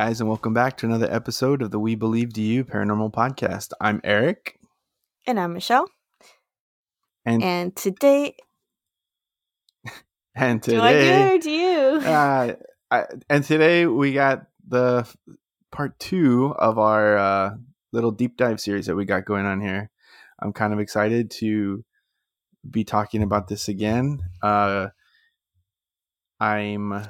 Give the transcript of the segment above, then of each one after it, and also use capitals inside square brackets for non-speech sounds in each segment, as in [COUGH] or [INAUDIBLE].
Guys, and welcome back to another episode of the We Believe to You Paranormal Podcast. I'm Eric, And I'm Michelle. and And today, [LAUGHS] and today. do I do you? uh, I, and today we got the part two of our uh, little deep dive series that we got going on here. I'm kind of excited to be talking about this again. Uh, I'm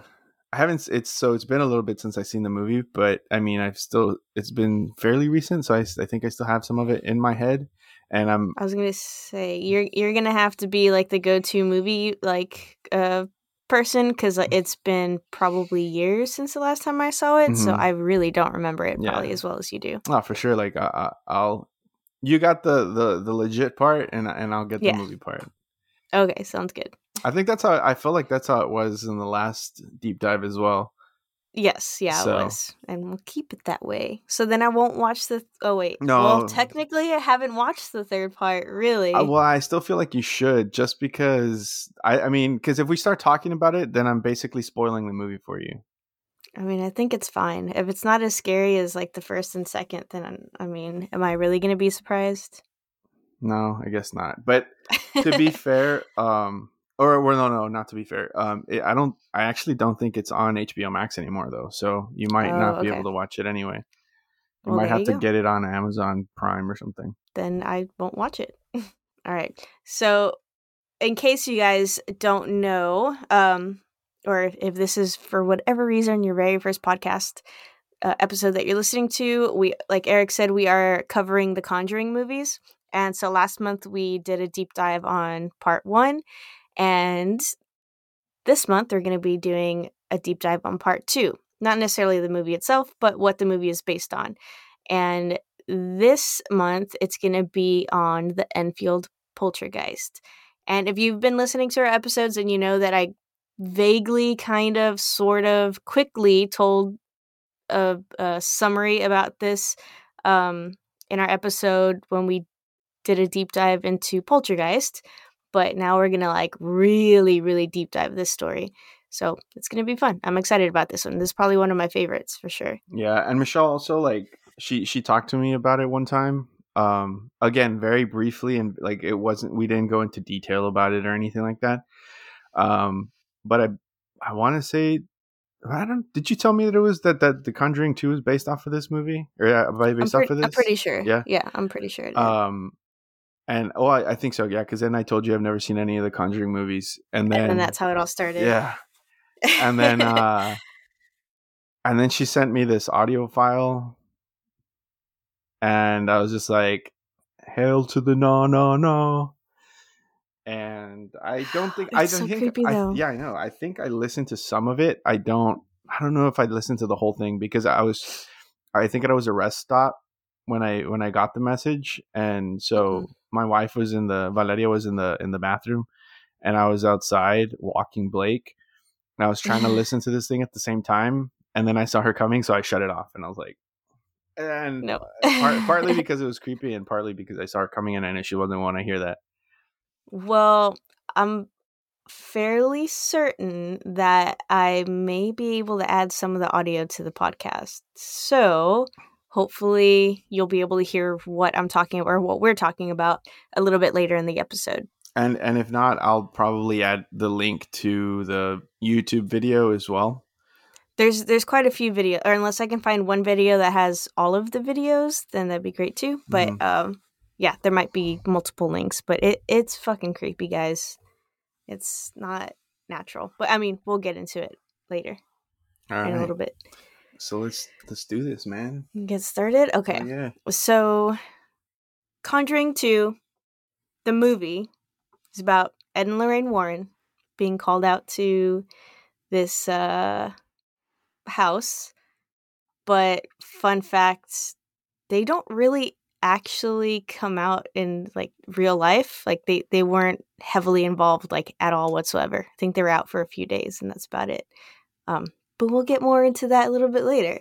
I haven't it's so it's been a little bit since I've seen the movie, but I mean I've still it's been fairly recent, so I, I think I still have some of it in my head, and I'm I was gonna say you're you're gonna have to be like the go-to movie like uh person because it's been probably years since the last time I saw it, so Mhm. I really don't remember it Yeah. probably as well as you do. oh for sure like I, I, I'll you got the the the legit part, and and I'll get the Yeah. movie part. Okay, sounds good. I think that's how I feel like that's how it was in the last deep dive as well. Yes, yeah, So- it was, and we'll keep it that way. So then I won't watch the. Oh wait, No. Well, technically, I haven't watched the third part. Really? Uh, well, I still feel like you should, just because I, I mean, because if we start talking about it, then I'm basically spoiling the movie for you. I mean, I think it's fine. If it's not as scary as like the first and second, then I'm- I mean, am I really going to be surprised? No, I guess not. But to be [LAUGHS] fair, um, or well, no, no, not to be fair. Um, it, I don't. I actually don't think it's on HBO Max anymore, though. So you might Oh, not be able to watch it anyway. You Well, might have you to go. get it on Amazon Prime or something. then I won't watch it. [LAUGHS] All right. So, in case you guys don't know, um, or if, if this is for whatever reason your very first podcast uh, episode that you're listening to, we, like Eric said, we are covering the Conjuring movies. And so last month we did a deep dive on part one. And this month we're going to be doing a deep dive on part two. Not necessarily the movie itself, but what the movie is based on. And this month it's going to be on the Enfield Poltergeist. And if you've been listening to our episodes and you know that I vaguely, kind of, sort of, quickly told a, a summary about this um, in our episode when we did a deep dive into Poltergeist, but now we're going to like really, really deep dive this story. So it's going to be fun. I'm excited about this one. This is probably one of my favorites for sure. Yeah, and Michelle also like she she talked to me about it one time. Um, again, very briefly, and like it wasn't we didn't go into detail about it or anything like that. Um, but I I want to say I don't. Did you tell me that it was that that The Conjuring Two is based off of this movie or uh, based pre- off of this? I'm pretty sure. Yeah. Yeah, I'm pretty sure it is. Um, and oh, I, I think so. Yeah, because then I told you I've never seen any of the Conjuring movies, and then and then that's how it all started. yeah, and then [LAUGHS] uh, and then she sent me this audio file, and I was just like, "Hail to the no no no." And I don't think I don't so think creepy, I, yeah I know I think I listened to some of it. I don't I don't know if I listened to the whole thing because I was I think it was a rest stop when I when I got the message, and so Mm-hmm. My wife was in the Valeria was in the in the bathroom, and I was outside walking Blake, and I was trying to listen [LAUGHS] to this thing at the same time, and then I saw her coming, so I shut it off, and I was like, and No. Uh, part, partly [LAUGHS] because it was creepy, and partly because I saw her coming in, and she wasn't want to hear that. Well, I'm fairly certain that I may be able to add some of the audio to the podcast. So hopefully you'll be able to hear what I'm talking about or what we're talking about a little bit later in the episode. And and if not, I'll probably add the link to the YouTube video as well. There's there's quite a few videos, or unless I can find one video that has all of the videos, then that'd be great too. But Mhm. um, yeah, there might be multiple links, but it it's fucking creepy, guys. It's not natural, but I mean, we'll get into it later All in a little bit. So let's let's do this, man. Get started. Okay. Oh, yeah. So, Conjuring 2, the movie, is about Ed and Lorraine Warren being called out to this uh, house. But, fun fact, they don't really actually come out in like real life like they they weren't heavily involved like at all whatsoever i think they were out for a few days and that's about it um but we'll get more into that a little bit later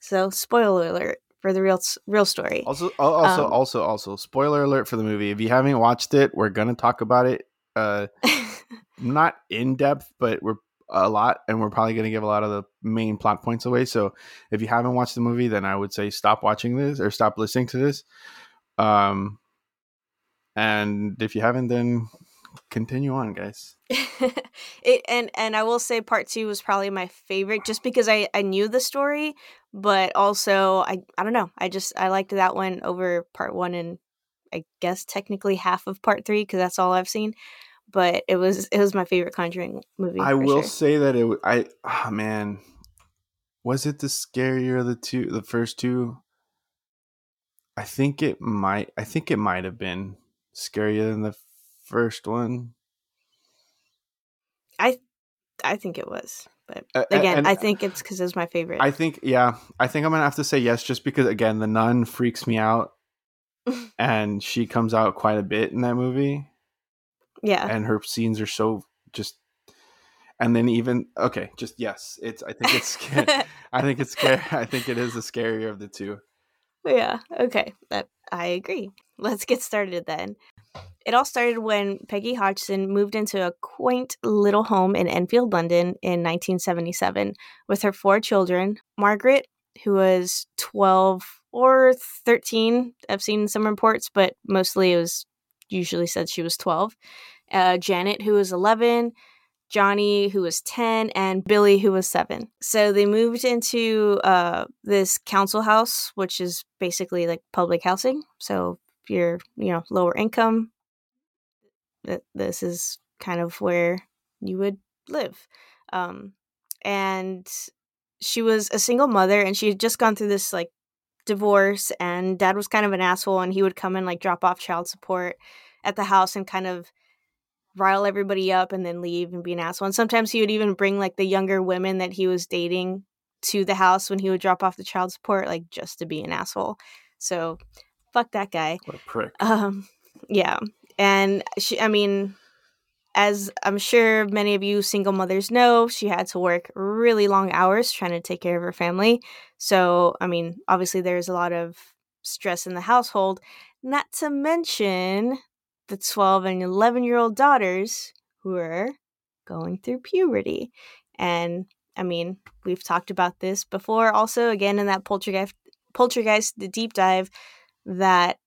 so spoiler alert for the real real story Also, also, Um, also, also, spoiler alert for the movie. If you haven't watched it, we're gonna talk about it. Uh, [LAUGHS] not in depth, but we're a lot, and we're probably going to give a lot of the main plot points away. So if you haven't watched the movie, then I would say stop watching this or stop listening to this. Um, and if you haven't, then continue on, guys. [LAUGHS] it and and I will say part two was probably my favorite just because I I knew the story, but also I I don't know I just I liked that one over part one and I guess technically half of part three because that's all I've seen. But it was it was my favorite Conjuring movie. I will sure. say that it I oh man, was it the scarier of the two the first two? I think it might I think it might have been scarier than the first one. I I think it was. But again, and I think it's because it's my favorite. I think, yeah, I think I'm gonna have to say yes, just because again, the nun freaks me out, [LAUGHS] and she comes out quite a bit in that movie. Yeah, and her scenes are so just, and then even okay, just yes, it's. I think it's. [LAUGHS] [LAUGHS] I think it's scary. I think it is the scarier of the two. Yeah. Okay. That I agree. Let's get started then. It all started when Peggy Hodgson moved into a quaint little home in Enfield, London in 1977 with her four children Margaret, who was 12 or 13. I've seen some reports, but mostly it was usually said she was 12. Uh, Janet, who was 11. Johnny, who was 10, and Billy, who was 7. So they moved into uh, this council house, which is basically like public housing. So you're, you know, lower income, this is kind of where you would live. Um, and she was a single mother and she had just gone through this like divorce and dad was kind of an asshole and he would come and like drop off child support at the house and kind of rile everybody up and then leave and be an asshole. And sometimes he would even bring like the younger women that he was dating to the house when he would drop off the child support, like just to be an asshole. So fuck that guy. What a prick. Um yeah and she i mean as i'm sure many of you single mothers know she had to work really long hours trying to take care of her family so i mean obviously there's a lot of stress in the household not to mention the 12 and 11 year old daughters who are going through puberty and i mean we've talked about this before also again in that poltergeist poltergeist the deep dive that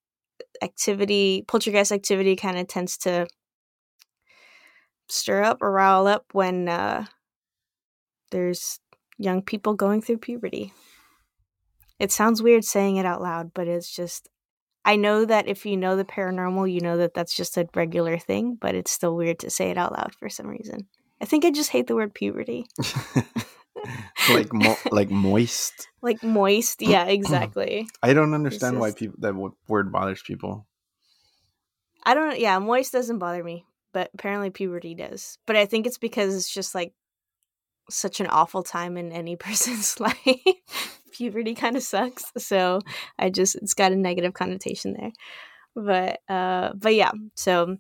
activity, poltergeist activity, kind of tends to stir up or rile up when uh, there's young people going through puberty. It sounds weird saying it out loud, but it's just. I know that if you know the paranormal, you know that that's just a regular thing, but it's still weird to say it out loud for some reason. I think I just hate the word puberty. [LAUGHS] [LAUGHS] [LAUGHS] like mo- like moist. [LAUGHS] Like moist, yeah, [CLEARS THROAT] exactly. I don't understand just, why people that word bothers people. I don't. Yeah, moist doesn't bother me, but apparently puberty does. But I think it's because it's just like such an awful time in any [LAUGHS] person's life. puberty kind of sucks, so I just it's got a negative connotation there. But uh, but yeah, so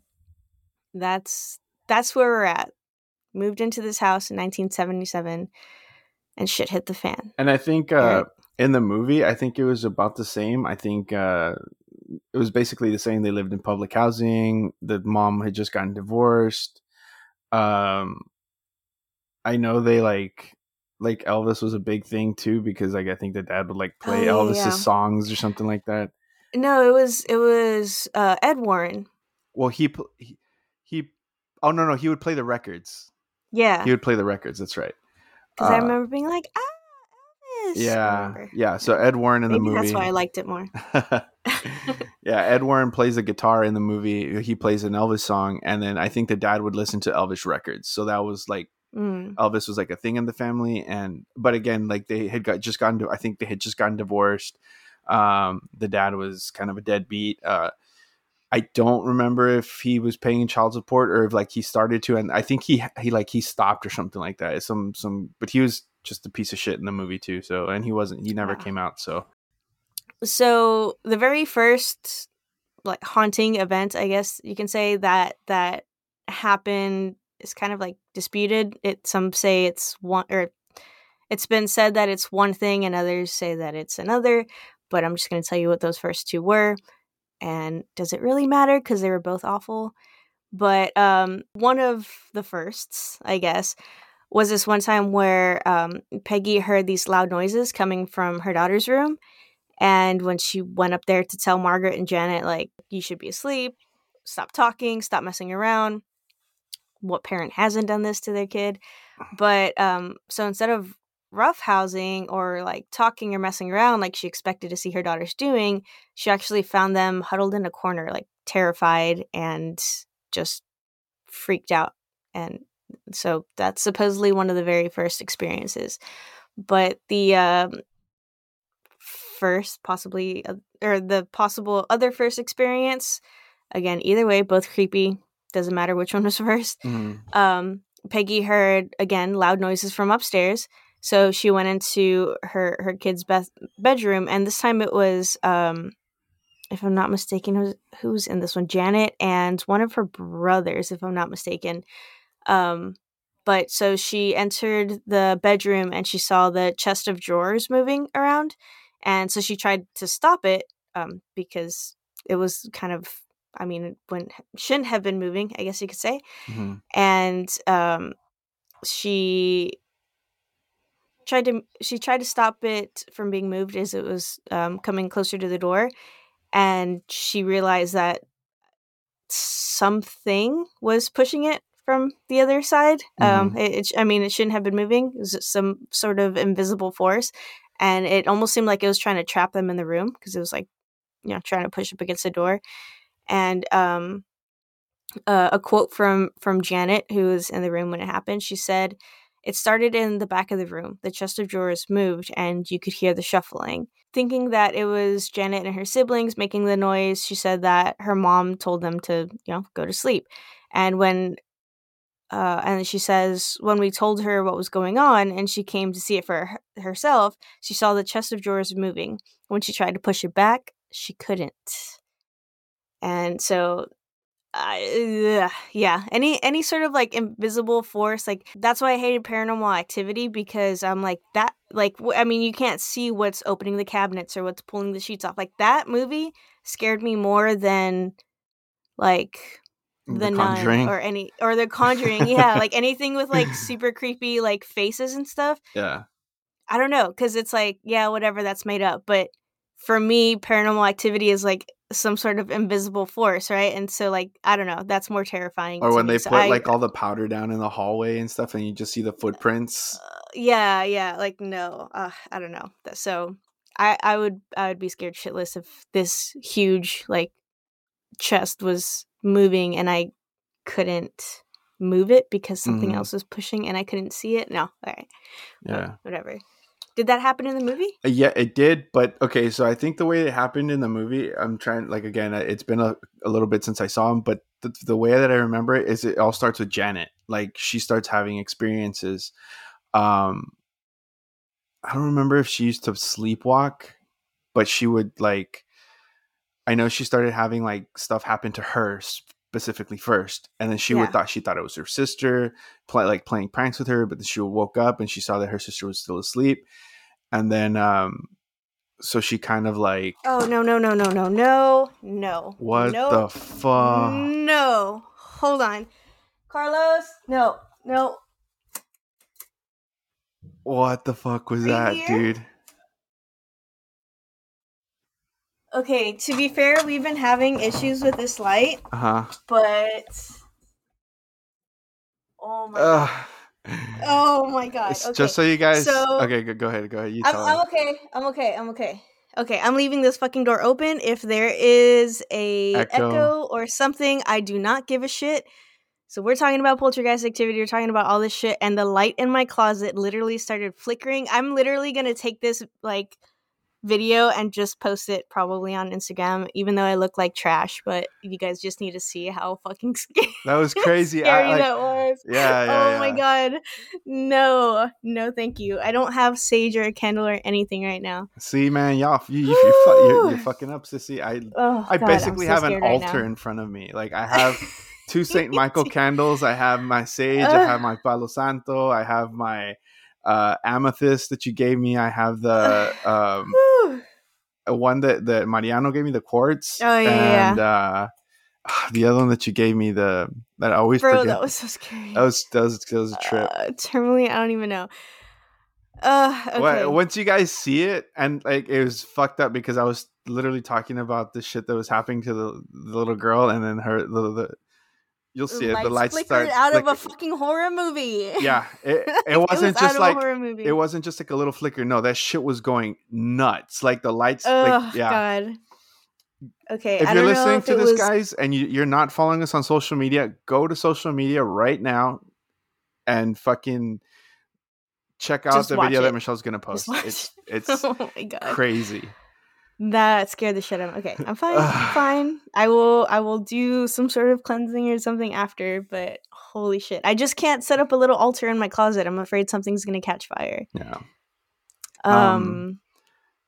that's that's where we're at. Moved into this house in 1977 and shit hit the fan. And I think uh, right. in the movie, I think it was about the same. I think uh, it was basically the same. They lived in public housing. The mom had just gotten divorced. Um, I know they like like Elvis was a big thing too because like I think the dad would like play oh, Elvis's yeah. songs or something like that. No, it was it was uh, Ed Warren. Well, he, he he oh no no he would play the records. Yeah, he would play the records. That's right. Because uh, I remember being like, ah, Elvis. Yeah, yeah. So Ed Warren in Maybe the movie. That's why I liked it more. [LAUGHS] yeah, Ed Warren plays a guitar in the movie. He plays an Elvis song, and then I think the dad would listen to Elvis records. So that was like mm. Elvis was like a thing in the family. And but again, like they had got just gotten, I think they had just gotten divorced. Um, the dad was kind of a deadbeat. Uh, I don't remember if he was paying child support or if like he started to, and I think he he like he stopped or something like that. Some some, but he was just a piece of shit in the movie too. So and he wasn't he never yeah. came out. So so the very first like haunting event, I guess you can say that that happened is kind of like disputed. It some say it's one or it's been said that it's one thing and others say that it's another, but I'm just going to tell you what those first two were and does it really matter because they were both awful but um, one of the firsts i guess was this one time where um, Peggy heard these loud noises coming from her daughter's room. And when she went up there to tell Margaret and Janet, like, you should be asleep, stop talking, stop messing around. What parent hasn't done this to their kid? But um, so instead of roughhousing or like talking or messing around like she expected to see her daughters doing, she actually found them huddled in a corner, like terrified and just freaked out. And so that's supposedly one of the very first experiences. But the um, first, possibly, uh, or the possible other first experience, again, either way, both creepy. Doesn't matter which one was [LAUGHS] 1st Mhm. Um, Peggy heard again loud noises from upstairs, so she went into her her kid's bed- bedroom, and this time it was, um, if I'm not mistaken, who's who's in this one? Janet and one of her brothers, if I'm not mistaken. Um, but so she entered the bedroom and she saw the chest of drawers moving around, and so she tried to stop it um, because it was kind of, I mean, it wouldn't, shouldn't have been moving, I guess you could say Mhm. and um, she tried to she tried to stop it from being moved as it was um, coming closer to the door, and she realized that something was pushing it from the other side. Um, it, it, I mean, it shouldn't have been moving. It was some sort of invisible force, and it almost seemed like it was trying to trap them in the room because it was like, you know, trying to push up against the door. And um, uh, a quote from from Janet, who was in the room when it happened. She said, "It started in the back of the room. The chest of drawers moved, and you could hear the shuffling." Thinking that it was Janet and her siblings making the noise, she said that her mom told them to, you know, go to sleep. And when uh, and she says when we told her what was going on and she came to see it for her- herself, she saw the chest of drawers moving. When she tried to push it back, she couldn't. And so I, ugh, yeah, any any sort of like invisible force, like that's why I hated Paranormal Activity because I'm like that, like i mean, you can't see what's opening the cabinets or what's pulling the sheets off. Like that movie scared me more than like the, The nun or any or the Conjuring. yeah, like [LAUGHS] anything with like super creepy like faces and stuff. Yeah. I don't know because it's like yeah, whatever that's made up, but for me, Paranormal Activity is like some sort of invisible force, right? And so like I don't know, that's more terrifying. Or when me. they So put I- like all the powder down in the hallway and stuff, and you just see the footprints. uh, yeah, yeah, like no, uh, I don't know. So I I would I would be scared shitless if this huge like chest was moving and I couldn't move it because something Mhm. else was pushing and I couldn't see it. No, all right, Yeah. whatever. Did that happen in the movie? Uh, Yeah, it did, but okay. So I think the way it happened in the movie, I'm trying. Like again, uh, it's been a, a little bit since I saw him, but the, the way that I remember it is it all starts with Janet. Like she starts having experiences. Um, I don't remember if she used to sleepwalk, but she would like. I know she started having like stuff happen to her specifically first, and then she Yeah. would thought she thought it was her sister, play like playing pranks with her, but then she woke up and she saw that her sister was still asleep, and then um, so she kind of like Oh no no no no no no no. what no, the fuck? No. Hold on. Carlos? No. No. What the fuck was Right that, here? dude? Okay, to be fair, we've been having issues with this light, Uh huh. but Oh my Ugh. Oh my god. Okay. Just so you guys. so- okay, go, go ahead. Go ahead. You I'm, I'm okay. I'm okay. I'm okay. Okay, I'm leaving this fucking door open. If there is a Echo. echo. or something, I do not give a shit. So we're talking about poltergeist activity. We're talking about all this shit, and the light in my closet literally started flickering. I'm literally gonna take this like video and just post it probably on Instagram, even though I look like trash. But you guys just need to see how fucking [LAUGHS] scary, That was crazy. I, like, that was. yeah, oh yeah. oh my god. No, no, thank you. I don't have sage or a candle or anything right now. See, man, y'all, you, you, you're, fu- you're, you're fucking up, sissy. I, Oh, I God, basically so have an right altar now. in front of me. Like I have [LAUGHS] two Saint Michael candles. I have my sage. I have my Palo Santo. I have my uh, amethyst that you gave me. I have the [SIGHS] um, one that that Mariano gave me, the quartz. Oh, yeah, yeah, and uh, [SIGHS] the other one that you gave me, the that I always Bro, forget. that was so scary. that was that was, that was a trip. Uh, Tourmaline, I don't even know. Uh, okay. Well, once you guys see it, and like it was fucked up because I was literally talking about the shit that was happening to the, the little girl, and then her the, the you'll see it. The lights flickered start out of a fucking horror movie. yeah. [LAUGHS] It, It it wasn't was just like it wasn't just like a little flicker. No, that shit was going nuts. Like the lights. Oh like, yeah. God. Okay, If I you're don't know listening if to it this, was- guys, and you, you're not following us on social media, go to social media right now and fucking check out Just the video it. that Michelle's gonna post. It's it. it's [LAUGHS] oh crazy. That scared the shit out of me. Okay, I'm [SIGHS] fine. I'm fine. I will. I will do some sort of cleansing or something after. But holy shit, I just can't set up a little altar in my closet. I'm afraid something's gonna catch fire. Yeah. Um. Um,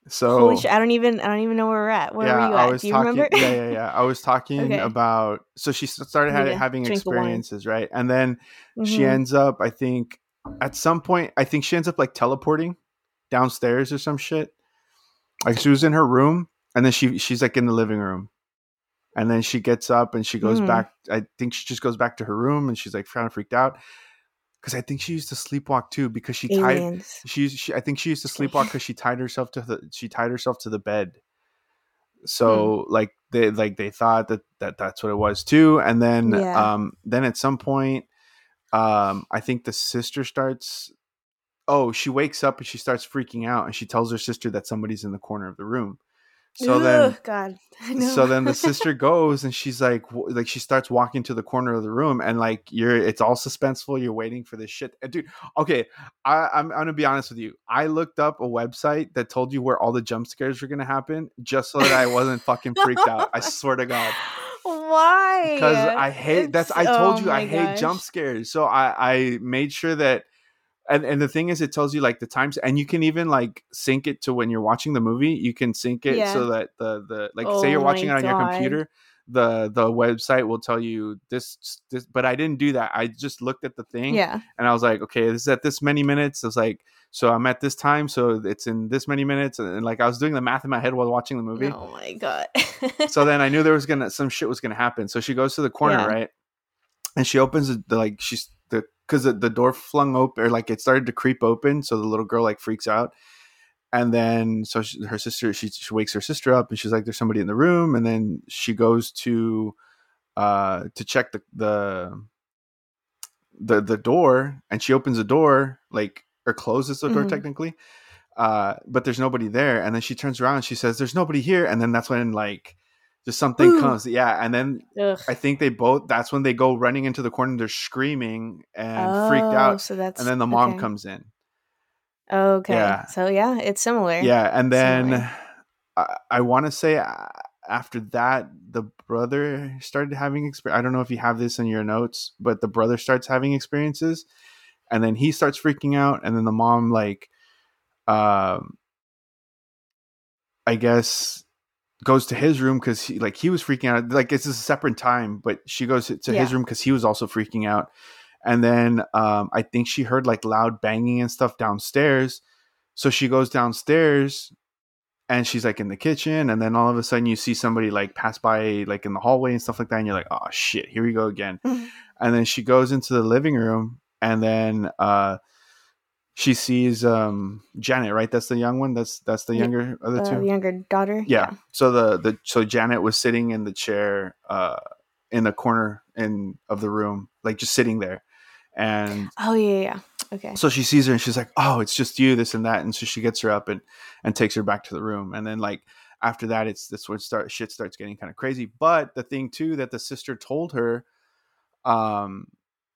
So holy shit, I don't even. I don't even know where we're at. Where yeah, were you I was Do you talking. remember? yeah, yeah, yeah. I was talking [LAUGHS] Okay. about. So she started to having drink the wine. experiences, right? And then she Mhm. ends up. I think at some point, I think she ends up like teleporting downstairs or some shit. Like she was in her room, and then she she's like in the living room, and then she gets up and she goes Mm. back. I think she just goes back to her room, and she's like kind of freaked out because I think she used to sleepwalk too because she tied Aliens. she, she I think she used to sleepwalk [LAUGHS] because she tied herself to the she tied herself to the bed. So like they like they thought that, that that's what it was too, and then Yeah. um then at some point, um I think the sister starts. Oh, she wakes up and she starts freaking out, and she tells her sister that somebody's in the corner of the room. So then God. [LAUGHS] So then the sister goes and she's like w- like she starts walking to the corner of the room and like you're it's all suspenseful you're waiting for this shit and dude okay I, I'm, I'm gonna be honest with you i looked up a website that told you where all the jump scares were gonna happen just so that i wasn't fucking freaked out i [LAUGHS] swear to god Why? because i hate that's i told oh you i hate gosh. jump scares so i i made sure that and, and the thing is it tells you like the times and you can even like sync it to when you're watching the movie you can sync it Yeah. so that the the like say Oh you're watching it on your computer the the website will tell you this this but i didn't do that i just looked at the thing Yeah. and i was like okay this is at this many minutes i was like so i'm at this time so it's in this many minutes and, and, like i was doing the math in my head while watching the movie Oh my god. so then I knew there was [LAUGHS] gonna some shit was gonna happen. So she goes to the corner, Yeah. right? And she opens the, the like she's the because the, the door flung open or like it started to creep open. So the little girl like freaks out, and then so she, her sister she, she wakes her sister up and she's like, "There's somebody in the room." And then she goes to uh to check the the the the door, and she opens the door like or closes the door Mhm. technically. Uh, but there's nobody there, and then she turns around and she says, "There's nobody here," and then that's when like just something Ooh. comes, yeah, and then Ugh. I think they both. That's when they go running into the corner. They're screaming and freaked Oh, out, So that's and then the mom okay. comes in. Okay. Yeah. So yeah, it's similar. Yeah, and then Similar. I, I want to say after that, the brother started having experience. I don't know if you have this in your notes, but the brother starts having experiences, and then he starts freaking out, and then the mom like, um, I guess goes to his room because he like he was freaking out. Like it's a separate time, but she goes to his Yeah. room because he was also freaking out. And then um, I think she heard like loud banging and stuff downstairs. So she goes downstairs and she's like in the kitchen. And then all of a sudden you see somebody like pass by like in the hallway and stuff like that. And you're like, oh shit, here we go again. and then she goes into the living room and then uh, she sees um, Janet, right? That's the young one. That's that's the younger of the Uh, two the younger daughter. yeah. So the the so Janet was sitting in the chair uh in the corner in of the room, like just sitting there. And Oh yeah, yeah, yeah. Okay. so she sees her and she's like, "Oh, it's just you, this and that." And so she gets her up and and takes her back to the room. And then like after that, it's this when start shit starts getting kind of crazy. But the thing too that the sister told her, um,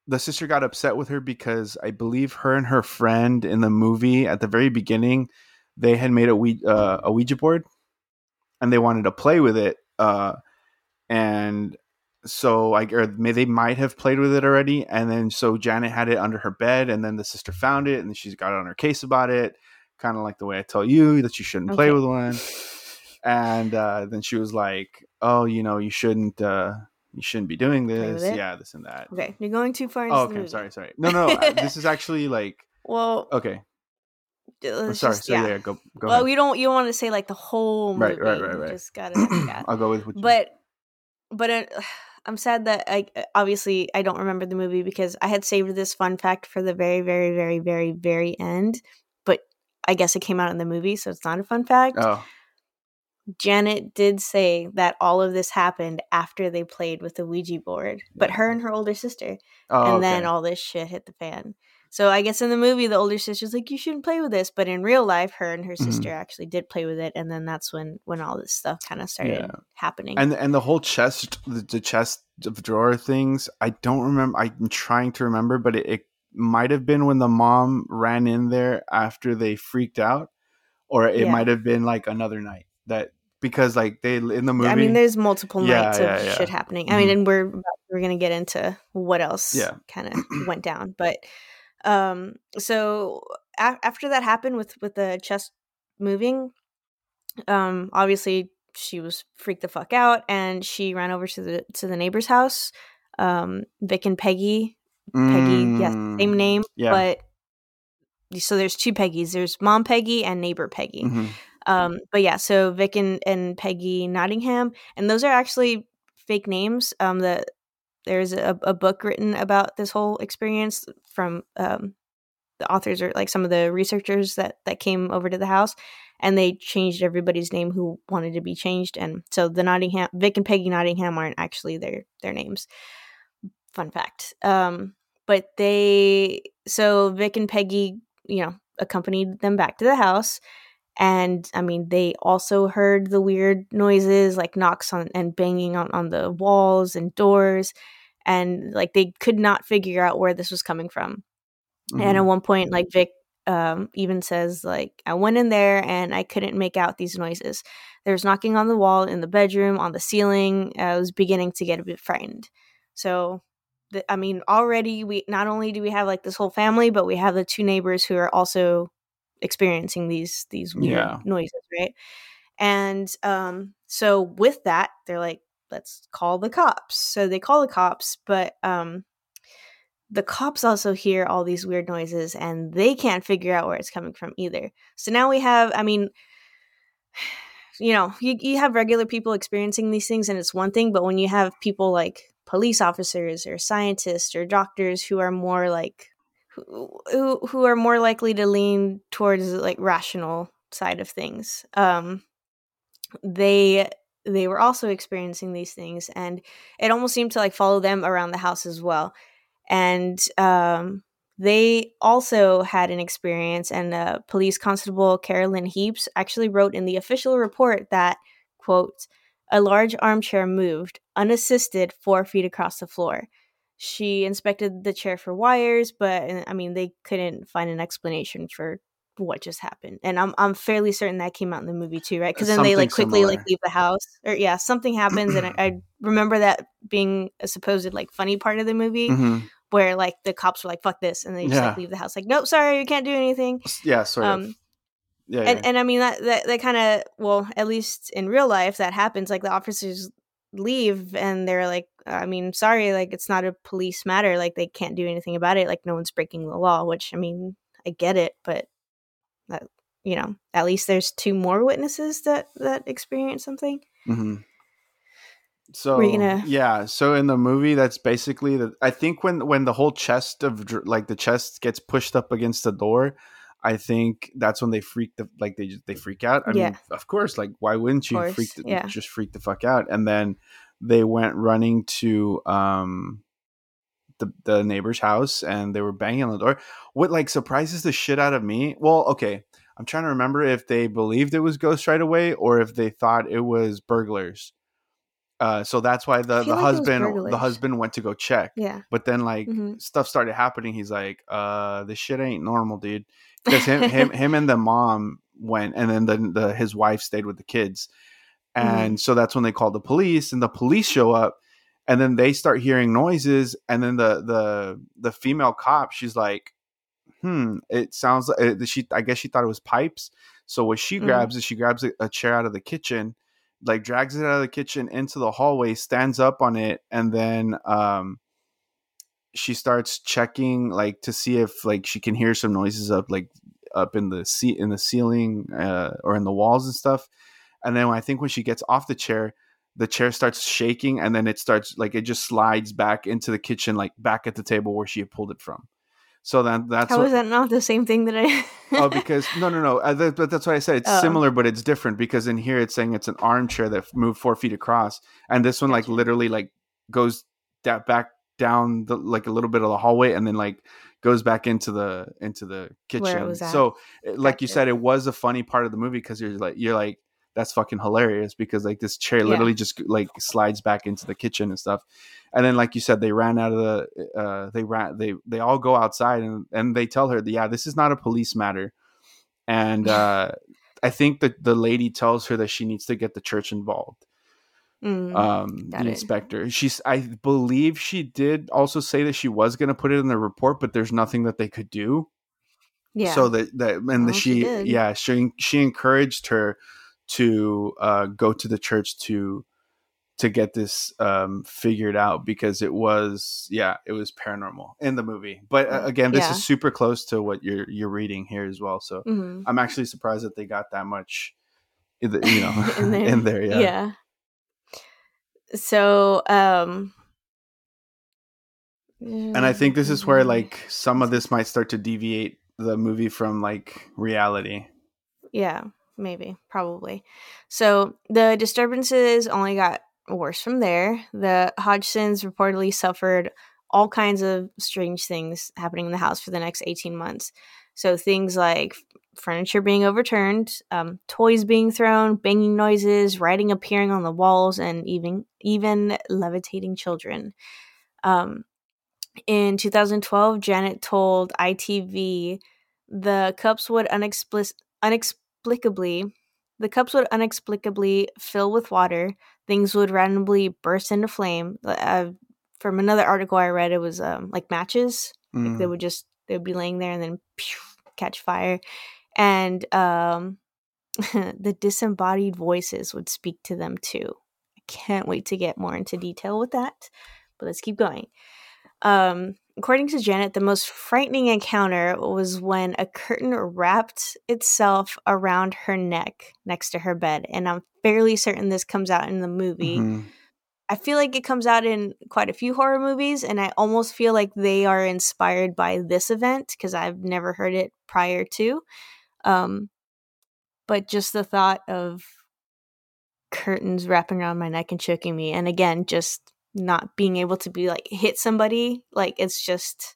the sister got upset with her because I believe her and her friend in the movie at the very beginning, they had made a Ouija, uh, a Ouija board, and they wanted to play with it. Uh, and so like or may they might have played with it already and then so janet had it under her bed and then the sister found it and she's got on her case about it kind of like the way i tell you that you shouldn't play with one and uh, then she was like oh you know you shouldn't uh, you shouldn't be doing this yeah this and that Okay, you're going too far into oh the okay movie. sorry sorry no no uh, this is [LAUGHS] actually like Well, okay i'm sorry just- so yeah, go go well, ahead. we don't. You don't want to say like the whole movie. Right, right, right, You right. Just gotta. yeah. [CLEARS THROAT] i'll go with what you but but it, [SIGHS] I'm sad that I obviously I don't remember the movie because I had saved this fun fact for the very, very, very, very, very end, but I guess it came out in the movie, so it's not a fun fact. Oh, Janet did say that all of this happened after they played with the Ouija board, but her and her older sister, oh, and then all this shit hit the fan. So I guess in the movie, the older sister's like, "You shouldn't play with this," but in real life, her and her sister mm-hmm. actually did play with it, and then that's when when all this stuff kind of started Yeah. happening. and and the whole chest, the, the chest of drawer things. I don't remember. I'm trying to remember, but it, it might have been when the mom ran in there after they freaked out, or it Yeah. might have been like another night that because like they in the movie. I mean, there's multiple Yeah, nights yeah, of yeah. shit happening. I mean, Mhm. and we're we're gonna get into what else Yeah. kind of [CLEARS THROAT] went down, but um, so a- after that happened with with the chest moving, um, obviously she was freaked the fuck out, and she ran over to the to the neighbor's house. Um, Vic and Peggy, Peggy, yes, same Mm, name, Yeah. but so there's two Peggy's. There's mom Peggy and neighbor Peggy. Mhm. Um, but yeah, so Vic and, and Peggy Nottingham, and those are actually fake names. Um, the there's a, a book written about this whole experience from um, the authors or like some of the researchers that that came over to the house, and they changed everybody's name who wanted to be changed, and so the Nottingham Vic and Peggy Nottingham aren't actually their their names. Fun fact. Um, but they so Vic and Peggy, you know, accompanied them back to the house and i mean they also heard the weird noises like knocks on and banging on, on the walls and doors. And like they could not figure out where this was coming from. And at Mhm. one point like vic um, even says like i went in there and i couldn't make out these noises. There was knocking on the wall in the bedroom on the ceiling. I was beginning to get a bit frightened. So the, i mean already we not only do we have like this whole family but we have the two neighbors who are also experiencing these these weird Yeah. noises right? And um so with that they're like let's call the cops. So they call the cops but um the cops also hear all these weird noises and they can't figure out where it's coming from either. So now we have i mean you know you, you have regular people experiencing these things and it's one thing but when you have people like police officers or scientists or doctors who are more like who who, are more likely to lean towards like rational side of things. Um they they were also experiencing these things and it almost seemed to like follow them around the house as well. And um they also had an experience and uh, police constable carolyn Heeps actually wrote in the official report that quote a large armchair moved unassisted four feet across the floor she inspected the chair for wires but i mean they couldn't find an explanation for what just happened and i'm i'm fairly certain that came out in the movie too right because then they like Something quickly like leave the house or yeah something happens and I, I [CLEARS THROAT] remember that being a supposed like funny part of the movie Mhm. where like the cops were like fuck this and they just like leave the house like nope sorry you can't do anything Yeah, sort of. um Yeah, and yeah. and i mean that that, that kind of well at least in real life that happens like the officers leave and they're like i mean sorry like it's not a police matter like they can't do anything about it like no one's breaking the law which i mean i get it but that you know at least there's two more witnesses that that experience something hmm So gonna- yeah, so in the movie, that's basically the. I think when when the whole chest of like the chest gets pushed up against the door, I think that's when they freak the like they just they freak out. I Yeah. mean, of course, like why wouldn't you freak the, yeah. just freak the fuck out? And then they went running to um the the neighbor's house and they were banging on the door. What like surprises the shit out of me? Well, okay, I'm trying to remember if they believed it was ghosts right away or if they thought it was burglars. Uh, so that's why the, the like husband the husband went to go check. yeah But then like Mhm. stuff started happening. He's like, uh, this shit ain't normal, dude. Because him him [LAUGHS] him and the mom went and then the, the his wife stayed with the kids. Mm-hmm. And so that's when they called the police and the police show up and then they start hearing noises and then the the the female cop she's like hmm it sounds like uh, she i guess she thought it was pipes so what she Mhm. grabs is she grabs a, a chair out of the kitchen like drags it out of the kitchen into the hallway stands up on it and then um she starts checking like to see if like she can hear some noises up like up in the seat in the ceiling uh, or in the walls and stuff and then i think when she gets off the chair the chair starts shaking and then it starts like it just slides back into the kitchen like back at the table where she had pulled it from so then that's How what, is that not the same thing that I? oh [LAUGHS] because no no no uh, that, but that's why i said it's Oh. similar but it's different because in here it's saying it's an armchair that moved four feet across and this one like literally like goes that back down the like a little bit of the hallway and then like goes back into the into the kitchen. so uh, like you said it was a funny part of the movie because you're like you're like that's fucking hilarious because like this chair Yeah. literally just like slides back into the kitchen and stuff. And then like you said they ran out of the uh they ran they they all go outside and and they tell her that, yeah this is not a police matter. And [LAUGHS] uh i think that the lady tells her that she needs to get the church involved Mm, um the it. inspector she's i believe she did also say that she was going to put it in the report but there's nothing that they could do yeah. so that that and Well, the, she she, yeah she she encouraged her to uh go to the church to to get this um figured out because it was yeah it was paranormal in the movie but uh, Mm, again this yeah. is super close to what you're you're reading here as well so Mhm. i'm actually surprised that they got that much you know [LAUGHS] [LAUGHS] in there. in there yeah, yeah. So, um, and i think this is where like some of this might start to deviate the movie from like reality Yeah, maybe, probably. So the disturbances only got worse from there. The Hodgsons reportedly suffered all kinds of strange things happening in the house for the next 18 months. So things like furniture being overturned, um, toys being thrown, banging noises, writing appearing on the walls, and even even levitating children. Um, in 2012, Janet told ITV the cups would unexplic- unexplicably the cups would unexplicably fill with water. Things would randomly burst into flame. Uh, from another article I read, it was um, like matches. Like they Mm. would just they would be laying there and then pew, catch fire, and um, [LAUGHS] the disembodied voices would speak to them too. I can't wait to get more into detail with that, but let's keep going. Um, according to Janet, the most frightening encounter was when a curtain wrapped itself around her neck next to her bed, and I'm fairly certain this comes out in the movie. Mhm. I feel like it comes out in quite a few horror movies, and I almost feel like they are inspired by this event because I've never heard it prior to. Um, but just the thought of curtains wrapping around my neck and choking me, and again, just not being able to be like hit somebody, like it's just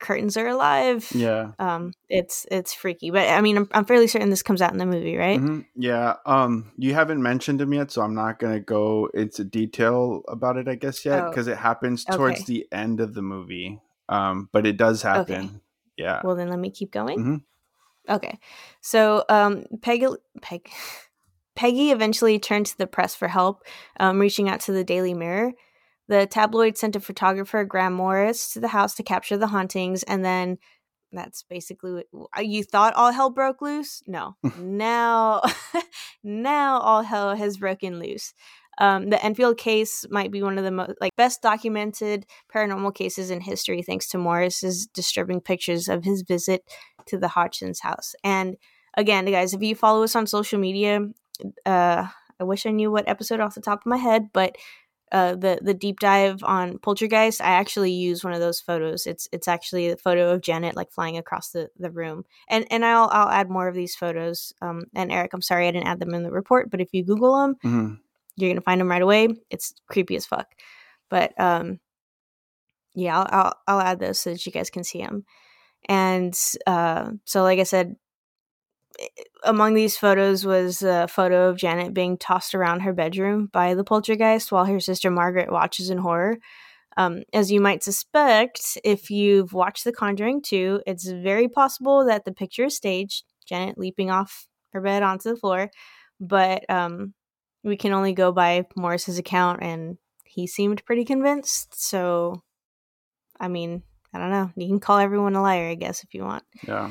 curtains are alive. yeah Um, it's it's freaky, but I mean, I'm, I'm fairly certain this comes out in the movie, right? Mhm. Yeah. Um, you haven't mentioned him yet, so I'm not gonna go into detail about it. I guess yet Oh, because it happens towards okay. the end of the movie. Um, but it does happen. Yeah. Well, then let me keep going. Mhm. Okay. So, um, Peggy, Peg, [LAUGHS] Peggy eventually turned to the press for help, um, reaching out to the Daily Mirror. The tabloid sent a photographer, Graham Morris, to the house to capture the hauntings, and then that's basically what uh, you thought all hell broke loose. No, [LAUGHS] now, [LAUGHS] now all hell has broken loose. Um, the Enfield case might be one of the most like best documented paranormal cases in history, thanks to Morris's disturbing pictures of his visit to the Hodgson's house. And again, guys, if you follow us on social media, uh, I wish I knew what episode off the top of my head, but uh, the the deep dive on Poltergeist, I actually use one of those photos. It's it's actually a photo of Janet like flying across the, the room, and and I'll I'll add more of these photos. Um, and Eric, I'm sorry I didn't add them in the report, but if you Google them, Mhm. You're gonna find them right away. It's creepy as fuck, but um, yeah, I'll I'll, I'll add those so that you guys can see them. And uh, so, like I said, among these photos was a photo of Janet being tossed around her bedroom by the poltergeist while her sister Margaret watches in horror. Um, as you might suspect, if you've watched The Conjuring 2, it's very possible that the picture is staged, Janet leaping off her bed onto the floor, but um, we can only go by Morris's account, and he seemed pretty convinced. So, I mean, I don't know. You can call everyone a liar, I guess, if you want. Yeah.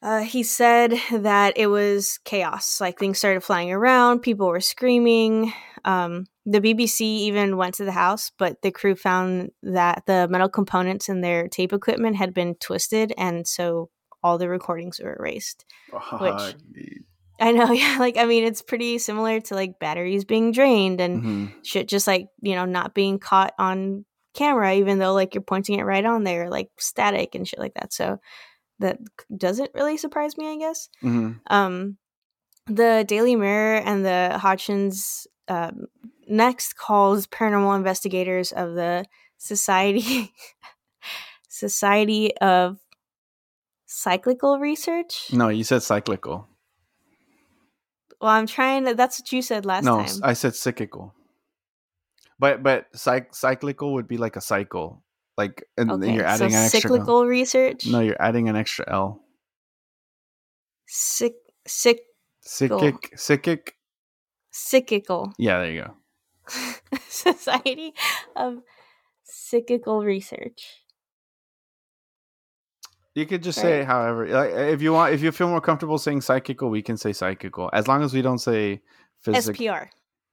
Uh, he said that it was chaos. Like things started flying around, people were screaming. Um, the BBC even went to the house, but the crew found that the metal components in their tape equipment had been twisted, and so all the recordings were erased. Uh, Which- I know, [LAUGHS] yeah. Like, I mean, it's pretty similar to like batteries being drained and hmm shit just like, you know, not being caught on camera, even though like you're pointing it right on there, like static and shit like that. So that doesn't really surprise me, I guess. hmm Um, the Daily Mirror and the Hodgsons um, next calls paranormal investigators of the Society [LAUGHS] Society of Cyclical Research. No, you said cyclical. Well, I'm trying to. That's what you said last no, time. I said cyclical. But but cyc- cyclical would be like a cycle, like and then okay, you're adding so an extra. cyclical research. No, you're adding an extra L. Cyc, cyc, Psychic, psychic. cyclical Yeah, there you go. [LAUGHS] Society of Cyclical Research. You could just Right. say however, like, if you want. If you feel more comfortable saying psychical, we can say psychical, as long as we don't say physical. SPR.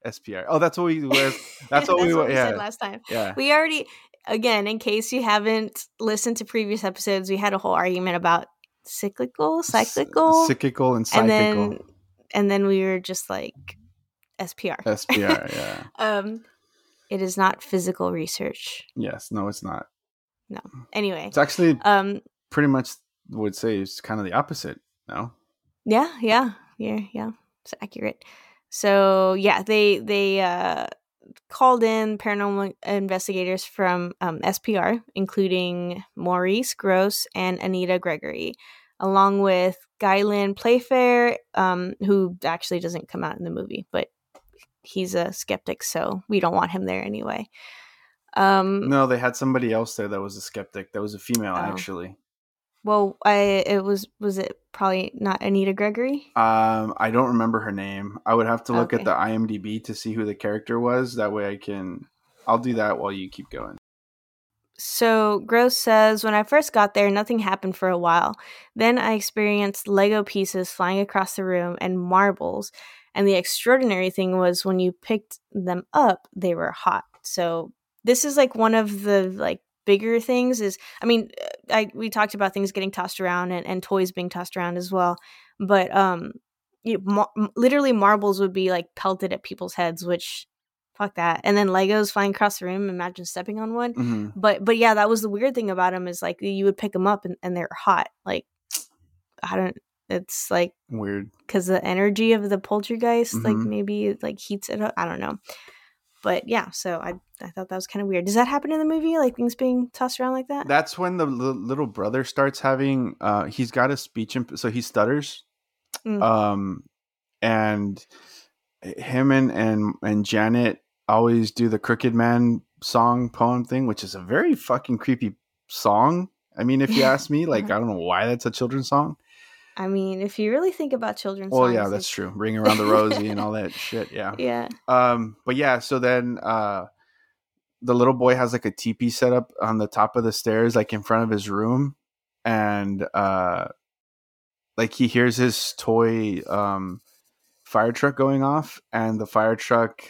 SPR. Oh, that's what we. Wear. That's what we. [LAUGHS] what we yeah, said last time. yeah. We already, again, in case you haven't listened to previous episodes, we had a whole argument about cyclical, cyclical, cyclical, and and then and then we were just like SPR. SPR. [LAUGHS] Yeah. um, it is not physical research. Yes. No, it's not. No. Anyway, It's actually um, pretty much would say it's kind of the opposite. No. yeah, yeah, yeah, yeah, it's accurate. So yeah, they they uh called in paranormal investigators from um, SPR, including Maurice Gross and Anita Gregory, along with Guy Lyon Playfair, um, who actually doesn't come out in the movie, but he's a skeptic, so we don't want him there anyway. Um, No, they had somebody else there that was a skeptic. That was a female, Oh. actually. Well, I it was was it probably not Anita Gregory? Um, I don't remember her name. I would have to look Okay. at the IMDb to see who the character was. That way, I can. I'll do that while you keep going. So Gross says, when I first got there, nothing happened for a while. Then I experienced Lego pieces flying across the room and marbles. And the extraordinary thing was when you picked them up, they were hot. So this is like one of the like bigger things is I mean, I we talked about things getting tossed around and, and toys being tossed around as well. But um you, mar- literally marbles would be like pelted at people's heads, which fuck that. And then Legos flying across the room, imagine stepping on one hmm but but yeah that was the weird thing about them is like you would pick them up and, and they're hot like i don't it's like Weird. because the energy of the poltergeist like Mhm. maybe it, like heats it up i don't know but yeah so i i thought that was kind of weird does that happen in the movie like things being tossed around like that That's when the li- little brother starts having. Uh, he's got a speech, imp- so he stutters. Mm. Um, and him and and and Janet always do the Crooked Man song poem thing, which is a very fucking creepy song. I mean, if you [LAUGHS] ask me, like I don't know why that's a children's song. I mean if you really think about children's Well, songs, yeah, that's true. [LAUGHS] Ring around the rosy and all that shit. Yeah. [LAUGHS] yeah Um, but yeah, so then uh the little boy has like a teepee set up on the top of the stairs, like in front of his room, and uh like he hears his toy um fire truck going off, and the fire truck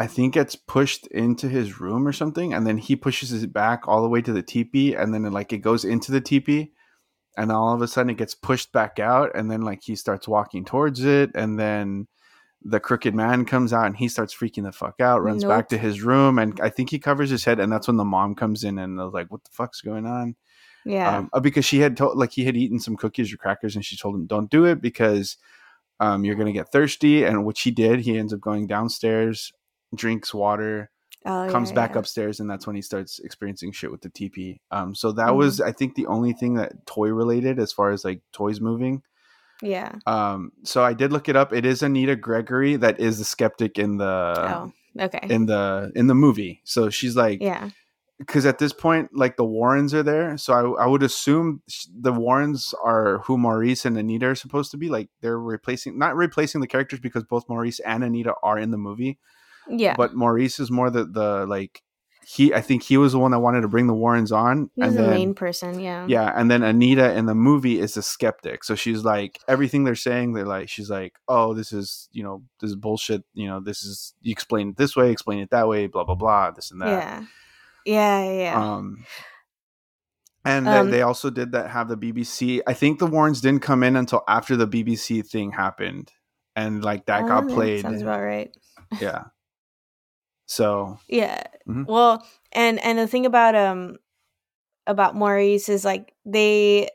I think gets pushed into his room or something, and then he pushes it back all the way to the teepee, and then like it goes into the teepee, and all of a sudden it gets pushed back out, and then like he starts walking towards it, and then the crooked man comes out and he starts freaking the fuck out, runs back to his room, and I think he covers his head, and that's when the mom comes in and was like, "What the fuck's going on?" yeah Um, uh, because she had told like he had eaten some cookies or crackers, and she told him, "Don't do it because um, you're gonna get thirsty." And which he did. He ends up going downstairs, drinks water, oh, yeah, comes back yeah. upstairs, and that's when he starts experiencing shit with the TP. Um, so that Mhm. was, I think, the only thing that toy related as far as like toys moving. yeah Um, so I did look it up. It is Anita Gregory that is the skeptic in the oh okay in the in the movie. So she's like, yeah because at this point, like the Warrens are there. So I, I would assume the Warrens are who Maurice and Anita are supposed to be. Like they're replacing, not replacing the characters because both Maurice and Anita are in the movie. Yeah But Maurice is more the the like he. I think he was the one that wanted to bring the Warrens on, he's and the then main person yeah yeah, and then Anita in the movie is a skeptic. So she's like everything they're saying. They're like she's like, oh, this is you know this is bullshit. You know this is you explain it this way, explain it that way, blah blah blah, this and that. yeah yeah yeah, yeah. Um, And Um, they, they also did that have the BBC. I think the Warrens didn't come in until after the BBC thing happened, and like that uh, got that played. Sounds about right. yeah. So Yeah. Mhm. Well, and and the thing about um about Maurice is like they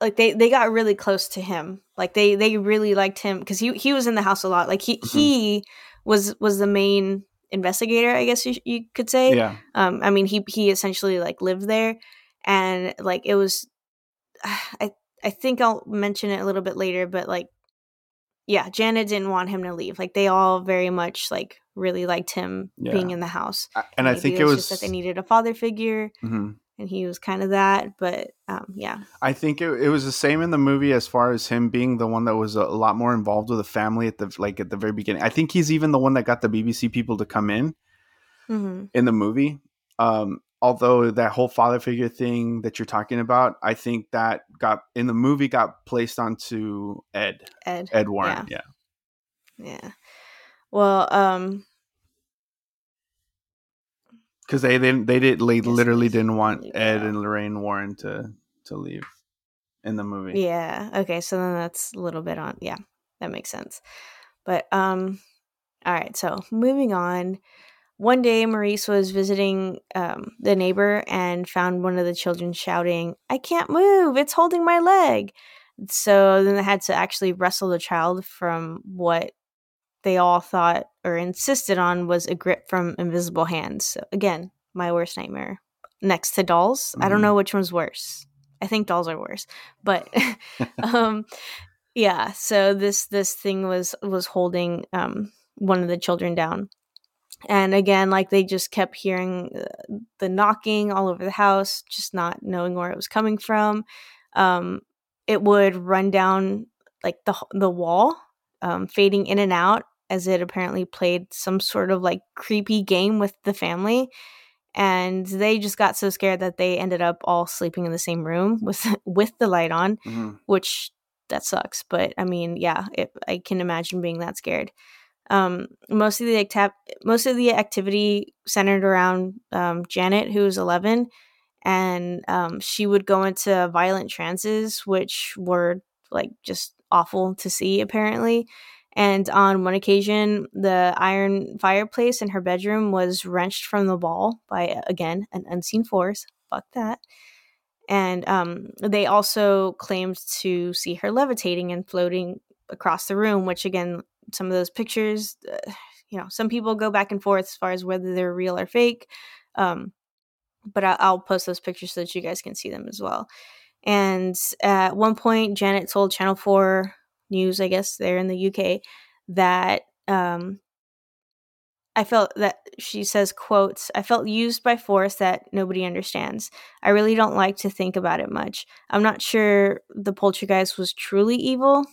like they they got really close to him. Like they they really liked him because he he was in the house a lot. Like he Mhm. he was was the main investigator, I guess you, you could say. yeah, Um, I mean he he essentially like lived there, and like it was, [SIGHS] I I think I'll mention it a little bit later, but like, yeah, Janet didn't want him to leave. Like they all very much like really liked him being in the house. I- and I think it was. just that they needed a father figure, Mhm. and he was kind of that. But um, yeah, I think it, it was the same in the movie as far as him being the one that was a, lot more involved with the family at the like at the very beginning. I think he's even the one that got the BBC people to come in hmm in the movie. Um, although that whole father figure thing that you're talking about, I think that got in the movie got placed onto Ed Ed. Ed Warren. Yeah, Yeah. Well, um, because they didn't they did they literally didn't want Ed and Lorraine Warren to to leave in the movie. yeah. Okay, so then that's a little bit on. Yeah, that makes sense. But um, all right. So moving on. One day, Maurice was visiting um, the neighbor and found one of the children shouting, I can't move, it's holding my leg. So then they had to actually wrestle the child from what they all thought or insisted on was a grip from invisible hands. So again, my worst nightmare. Next to dolls. I don't Mhm. know which one's worse. I think dolls are worse. But [LAUGHS] um yeah, so this this thing was was holding um one of the children down and again like they just kept hearing uh, the knocking all over the house just not knowing where it was coming from um it would run down like the the wall um fading in and out as it apparently played some sort of like creepy game with the family and they just got so scared that they ended up all sleeping in the same room [LAUGHS] with with the light on Mhm. which that sucks. But I mean, yeah, it, I can imagine being that scared. Um, most of the acti- most of the activity centered around um, Janet, who was eleven, and um, she would go into violent trances, which were like just awful to see, apparently. And on one occasion, the iron fireplace in her bedroom was wrenched from the wall by again an unseen force. Fuck that and um, they also claimed to see her levitating and floating across the room which again some of those pictures uh, [SIGHS] you know some people go back and forth as far as whether they're real or fake um, but I- i'll post those pictures so that you guys can see them as well and at one point janet told channel 4 news i guess there in the uk that um, I felt that she says quotes, I felt used by force that nobody understands. I really don't like to think about it much. I'm not sure the poltergeist was truly evil.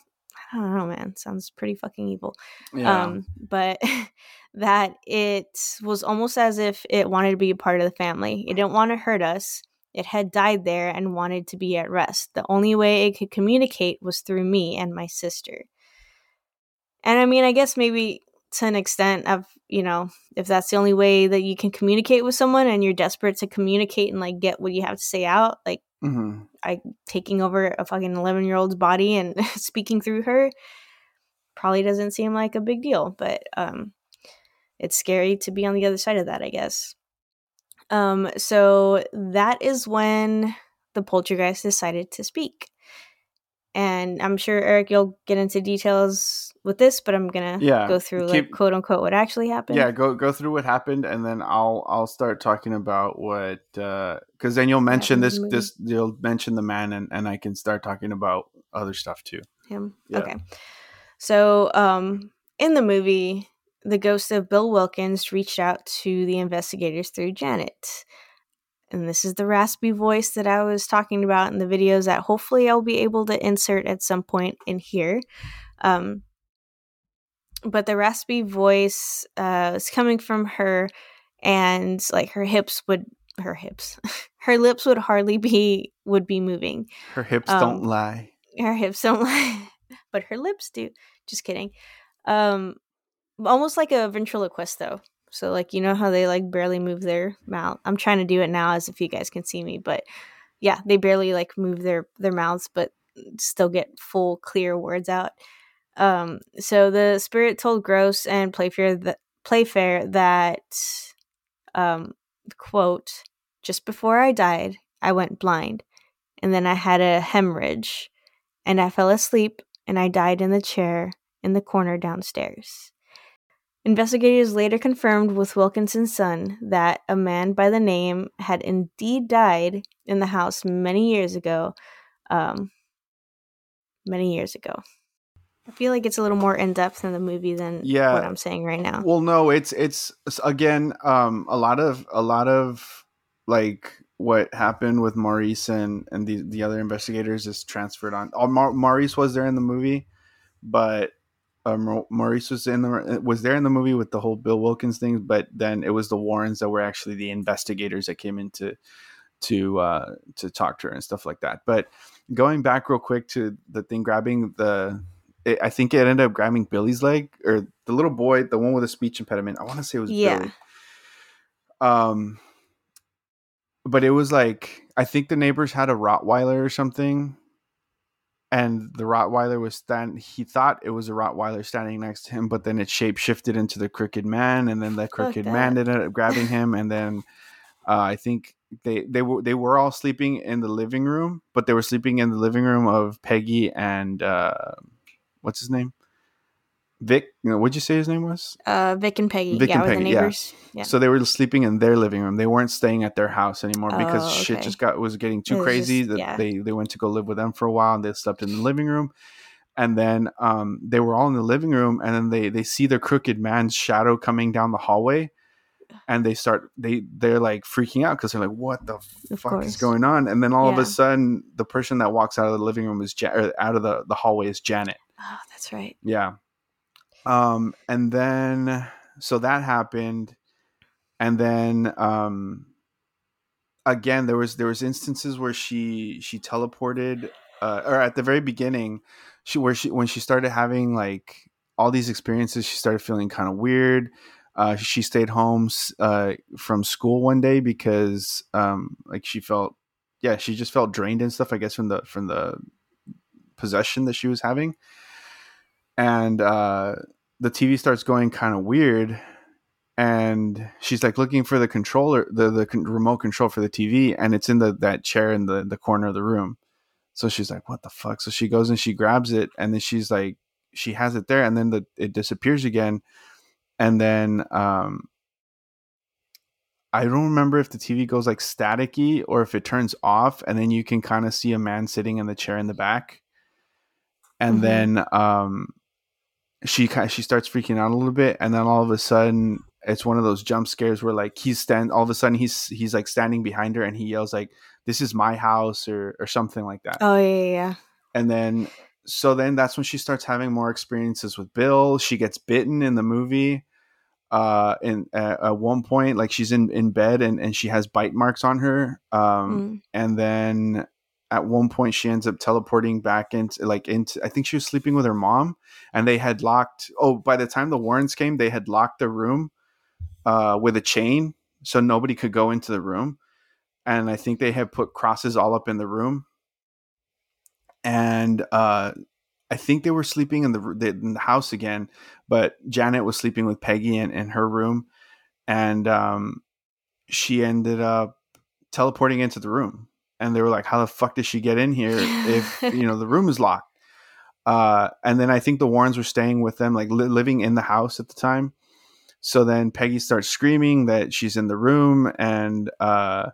[LAUGHS] I don't know, man. Sounds pretty fucking evil. Yeah. Um, but [LAUGHS] that it was almost as if it wanted to be a part of the family. It didn't want to hurt us. It had died there and wanted to be at rest. The only way it could communicate was through me and my sister. And I mean, I guess maybe to an extent of, you know, if that's the only way that you can communicate with someone and you're desperate to communicate and like get what you have to say out, like hmm taking over a fucking 11 year old's body and [LAUGHS] speaking through her probably doesn't seem like a big deal but um it's scary to be on the other side of that i guess. Um so that is when the poltergeist decided to speak and i'm sure eric you'll get into details with this but i'm gonna Yeah, go through keep- like quote unquote what actually happened Yeah, go go through what happened, and then I'll I'll start talking about what because then you'll mention this this you'll mention the man, and and I can start talking about other stuff too. him. Yeah. Okay. So, um, in the movie, the ghost of Bill Wilkins reached out to the investigators through Janet. And this is the raspy voice that I was talking about in the videos that hopefully I'll be able to insert at some point in here. Um, but the raspy voice uh, is coming from her, and like her hips would, her hips, [LAUGHS] her lips would hardly be would be moving Her hips Um, don't lie. her hips don't [LAUGHS] lie, but her lips do. Just kidding. Um, almost like a ventriloquist, though. So like you know how they like barely move their mouth. I'm trying to do it now as if you guys can see me, but yeah, they barely like move their their mouths, but still get full clear words out. Um, so the spirit told Gross and Playfair that Playfair that um, quote just before I died, I went blind, and then I had a hemorrhage, and I fell asleep, and I died in the chair in the corner downstairs. Investigators later confirmed with Wilkinson's son that a man by the name had indeed died in the house many years ago. Um, many years ago. I feel like it's a little more in depth in the movie than Yeah. what I'm saying right now. Well, no, it's it's again um a lot of a lot of like what happened with Maurice and and the the other investigators is transferred on. Oh, Mar- Maurice was there in the movie, but uh, Maurice was in the was there in the movie with the whole Bill Wilkins thing, but then it was the Warrens that were actually the investigators that came in to to uh to talk to her and stuff like that. But going back real quick to the thing grabbing the it, I think it ended up grabbing Billy's leg or the little boy, the one with a speech impediment. I want to say it was Yeah. Billy. Um, but it was like I think the neighbors had a Rottweiler or something, and the Rottweiler was stand. He thought it was a Rottweiler standing next to him, but then it shape shifted into the crooked man, and then the crooked man ended up grabbing him, and then uh, I think they they were they were all sleeping in the living room, but they were sleeping in the living room of Peggy and uh, what's his name, Vic. You know, what'd you say his name was? Uh, Vic and Peggy. Vic yeah, and were the Peggy, yeah. Yeah. So they were sleeping in their living room. They weren't staying at their house anymore because Oh, shit just got was getting too was crazy. just- that yeah. they they went to go live with them for a while and they slept in the living room. And then um, they were all in the living room, and then they they see the crooked man's shadow coming down the hallway, and they start they they're like freaking out because they're like, "What the Of fuck is going on?" And then all of a sudden, the person that walks out of the living room is ja- out of the the hallway is Janet. Oh, that's right. Yeah. Um, and then so that happened, and then um, again there was there was instances where she she teleported, uh, or at the very beginning, she where she when she started having like all these experiences, she started feeling kind of weird. Uh, she stayed home uh, from school one day because um, like she felt yeah she just felt drained and stuff i guess from the from the possession that she was having and uh the tv starts going kind of weird and she's like looking for the controller the the con- remote control for the tv and it's in the that chair in the the corner of the room. So she's like what the fuck? So she goes and she grabs it and then she's like she has it there and then the it disappears again and then um I don't remember if the TV goes like staticky or if it turns off, and then you can kind of see a man sitting in the chair in the back, and Mhm. then um, she kind of, she starts freaking out a little bit, and then all of a sudden it's one of those jump scares where like he's stand all of a sudden he's he's like standing behind her and he yells like this is my house or or something like that, Oh yeah, yeah, yeah. and then so then that's when she starts having more experiences with Bill. She gets bitten in the movie uh in uh, at one point like she's in in bed and and she has bite marks on her um Mm. and then at one point she ends up teleporting back into like into i think she was sleeping with her mom and they had locked oh by the time the warrens came they had locked the room uh with a chain so nobody could go into the room and i think they had put crosses all up in the room and uh I think they were sleeping in the, in the house again, but Janet was sleeping with Peggy in, in her room, and um, she ended up teleporting into the room. And they were like, "How the fuck did she get in here if you know the room is locked?" Uh, and then I think the Warrens were staying with them, like li- living in the house at the time. So then Peggy starts screaming that she's in the room, and uh,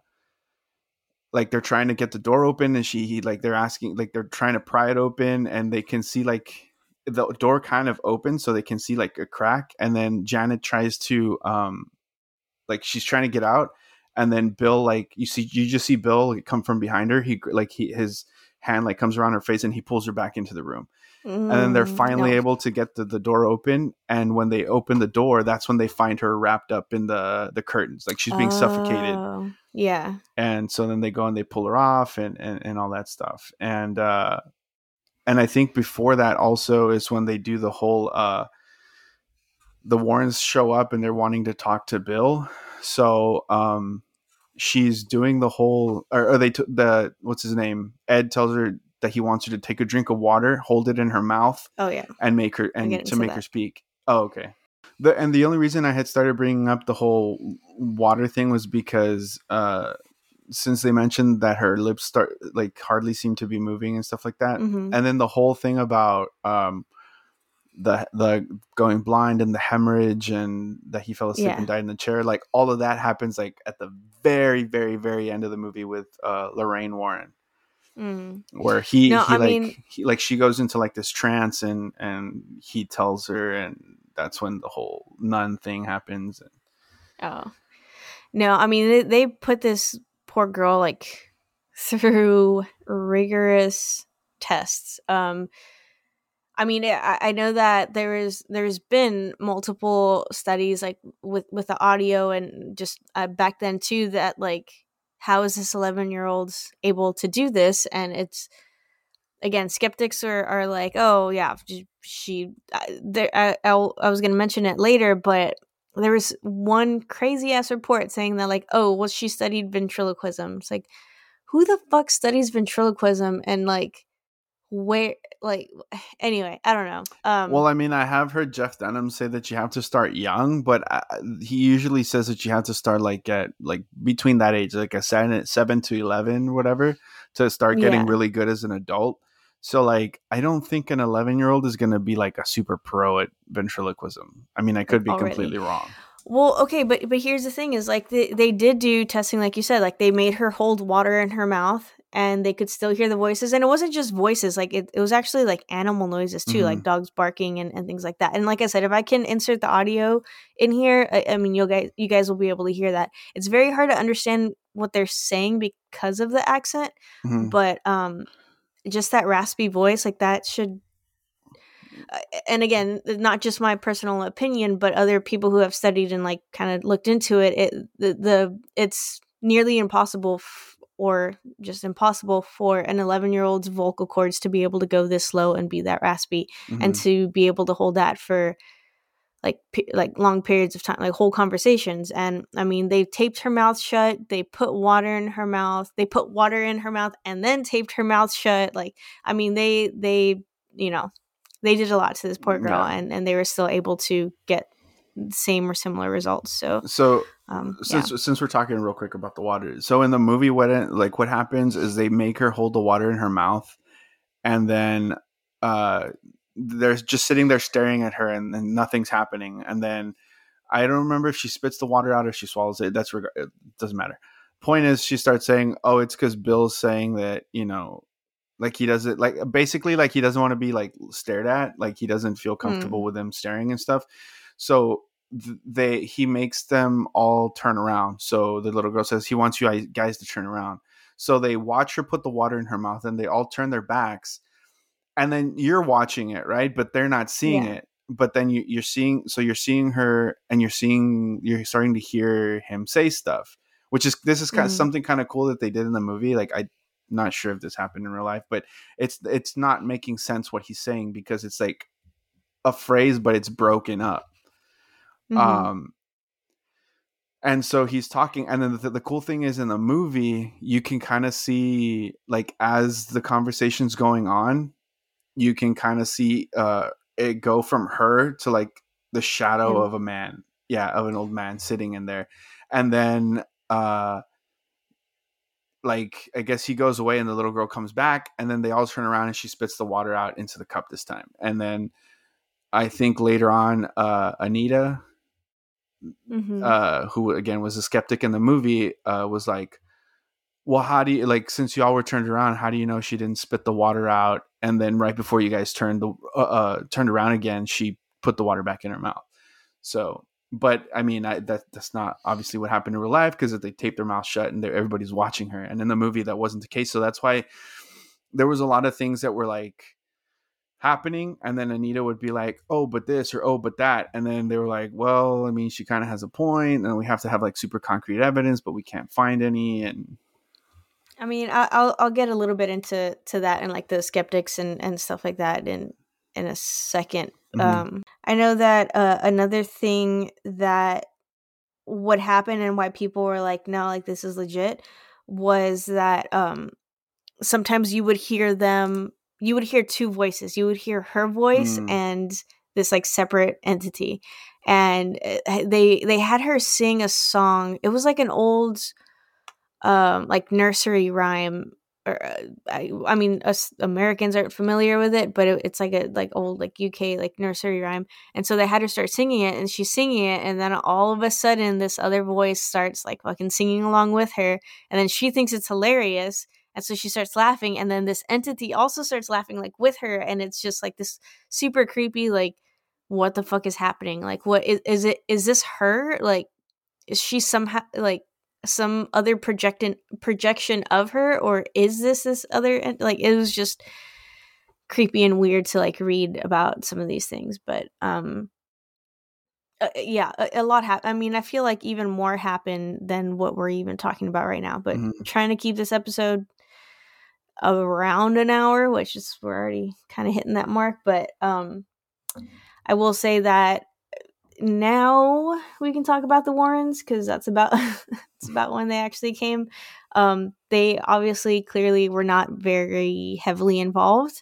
like they're trying to get the door open and she he, like they're asking like they're trying to pry it open and they can see like the door kind of opens so they can see like a crack and then Janet tries to um like she's trying to get out and then Bill like you see you just see Bill like, come from behind her he like he his hand like comes around her face and he pulls her back into the room and then they're Mm, finally no. able to get the, the door open and when they open the door that's when they find her wrapped up in the the curtains like she's being suffocated Oh, Yeah. and so then they go and they pull her off and and, and all that stuff and uh and i think before that also is when they do the whole uh the Warrens show up and they're wanting to talk to Bill. So um, she's doing the whole, or, or they t- the what's his name? Ed tells her that he wants her to take a drink of water, hold it in her mouth, Oh yeah. and make her and to make that. her speak. Oh, okay. The and the only reason I had started bringing up the whole water thing was because uh, since they mentioned that her lips start like hardly seem to be moving and stuff like that, hmm and then the whole thing about um, the the going blind and the hemorrhage and that he fell asleep Yeah. and died in the chair, like all of that happens like at the very very very end of the movie with uh, Lorraine Warren Mm. where he, No, he I like mean- he, like she goes into like this trance and and he tells her and that's when the whole nun thing happens Oh. No, I mean they, they put this poor girl like through rigorous tests. Um I mean, I, I know that there is there's been multiple studies like with with the audio and just uh, back then too that like how is this 11 year old able to do this? And it's again skeptics are, are like oh yeah she- I, there I, I'll, I was gonna mention it later but there was one crazy ass report saying that like oh well she studied ventriloquism. It's like who the fuck studies ventriloquism and like where like [SIGHS] anyway i don't know um well i mean i have heard jeff dunham say that you have to start young but I, he usually says that you have to start like at like between that age like a seven, seven to 11 whatever to start getting Yeah. really good as an adult so like i don't think an 11 year old is going to be like a super pro at ventriloquism i mean i could be Already. completely wrong Well, okay, but but here's the thing: is like they they did do testing, like you said, like they made her hold water in her mouth, and they could still hear the voices, and it wasn't just voices; like it, it was actually like animal noises too, like dogs barking and, and things like that. And like I said, if I can insert the audio in here, I, I mean, you guys you guys will be able to hear that. It's very hard to understand what they're saying because of the accent, Mhm. but um, just that raspy voice, like that should uh, and again not just my personal opinion but other people who have studied and like kind of looked into it it the, the it's nearly impossible f- or just impossible for an 11 year old's vocal cords to be able to go this slow and be that raspy and Mhm. to be able to hold that for like pe- like long periods of time like whole conversations and i mean they taped her mouth shut they put water in her mouth they put water in her mouth and then taped her mouth shut like i mean they they you know they did a lot to this poor girl Yeah. and and they were still able to get same or similar results so so um yeah. since since we're talking real quick about the water so in the movie what it, like what happens is they make her hold the water in her mouth and then uh they're just sitting there staring at her and, and nothing's happening and then i don't remember if she spits the water out or she swallows it that's reg- it doesn't matter. Point is she starts saying oh it's because bill's saying that you know like he does it like basically like he doesn't want to be like stared at like he doesn't feel comfortable with them staring and stuff so they he makes them all turn around. So the little girl says he wants you guys- to turn around. So they watch her put the water in her mouth and they all turn their backs and then you're watching it right? But they're not seeing Yeah. it. But then you, you're seeing so you're seeing her and you're seeing you're starting to hear him say stuff which is this is kind of Mhm. something kind of cool that they did in the movie like I'm not sure if this happened in real life but it's it's not making sense what he's saying because it's like a phrase but it's broken up Mhm. um and so he's talking and then the, the cool thing is in the movie you can kind of see like as the conversation's going on you can kind of see uh it go from her to like the shadow of a man yeah of an old man sitting in there. And then uh like i guess he goes away and the little girl comes back and then they all turn around and she spits the water out into the cup this time. And then i think later on uh anita Mhm. uh, who again was a skeptic in the movie, uh, was like, "Well, how do you like since y'all were turned around? How do you know she didn't spit the water out? And then right before you guys turned the uh, uh, turned around again, she put the water back in her mouth. So, but I mean, I, that that's not obviously what happened in real life because they taped their mouth shut and everybody's watching her. And in the movie, that wasn't the case. So that's why there was a lot of things that were like happening and then anita would be like oh but this or oh but that and then they were like well i mean she kind of has a point and we have to have like super concrete evidence but we can't find any and I mean, I'll I'll get a little bit into to that and like the skeptics and and stuff like that in in a 2nd Mhm. Um, I know that uh, another thing that would happen and why people were like, no, like this is legit was that um sometimes you would hear them you would hear two voices. You would hear her voice Mm. and this like separate entity. And uh, they they had her sing a song. It was like an old um like nursery rhyme or uh, I, I mean us Americans aren't familiar with it, but it, it's like a like old like UK like nursery rhyme. And so they had her start singing it and she's singing it and then all of a sudden this other voice starts like fucking singing along with her and then she thinks it's hilarious and so she starts laughing and then this entity also starts laughing like with her and it's just like this super creepy like what the fuck is happening? Like what is is it is this her? Like is she somehow like some other projectant projection of her or is this this other like it was just creepy and weird to like read about some of these things but um uh, yeah a, a lot happened i mean i feel like even more happened than what we're even talking about right now but Mhm. trying to keep this episode around an hour which is we're already kind of hitting that mark but um i will say that now we can talk about the Warrens because that's about [LAUGHS] it's about when they actually came. Um, they obviously clearly were not very heavily involved,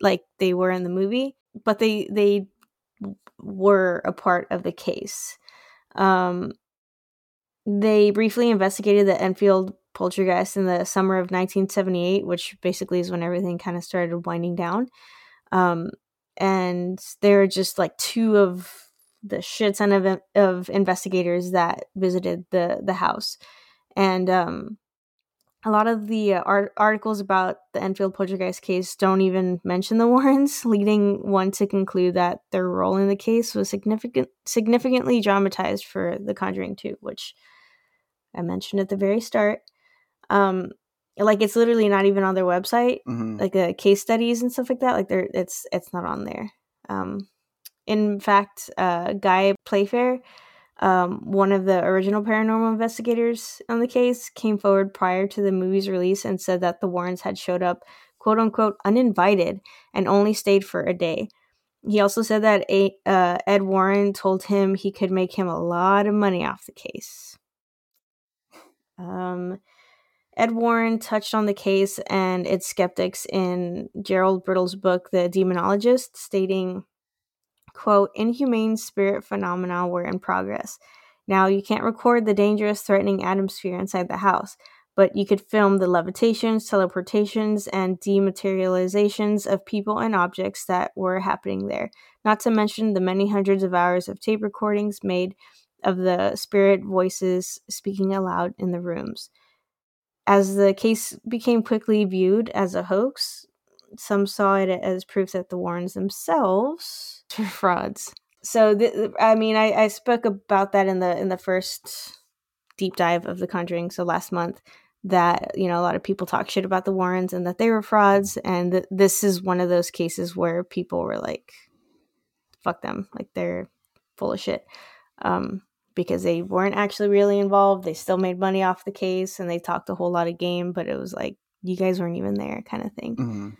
like they were in the movie, but they they were a part of the case. Um, they briefly investigated the Enfield poltergeist in the summer of 1978, which basically is when everything kind of started winding down. Um, and there are just like two of the shit ton of of investigators that visited the the house, and um, a lot of the uh, art- articles about the Enfield poltergeist case don't even mention the [LAUGHS] Warrens, leading one to conclude that their role in the case was significant significantly dramatized for The Conjuring 2, which I mentioned at the very start. Um, like it's literally not even on their website Mhm. like the case studies and stuff like that like they're it's it's not on there. Um in fact uh guy playfair um one of the original paranormal investigators on the case came forward prior to the movie's release and said that the warrens had showed up quote unquote uninvited and only stayed for a day. He also said that a, uh, ed warren told him he could make him a lot of money off the case. Um Ed Warren touched on the case and its skeptics in Gerald Brittle's book, The Demonologist, stating, quote, inhumane spirit phenomena were in progress. Now, you can't record the dangerous, threatening atmosphere inside the house, but you could film the levitations, teleportations, and dematerializations of people and objects that were happening there, not to mention the many hundreds of hours of tape recordings made of the spirit voices speaking aloud in the rooms. As the case became quickly viewed as a hoax, some saw it as proof that the Warrens themselves [LAUGHS] were frauds. So, th- I mean, I, I spoke about that in the in the first deep dive of The Conjuring, so last month, that you know a lot of people talk shit about the Warrens and that they were frauds, and th- this is one of those cases where people were like, "Fuck them," like they're full of shit. Um, because they weren't actually really involved. They still made money off the case and they talked a whole lot of game, but it was like you guys weren't even there kind of thing. Mhm.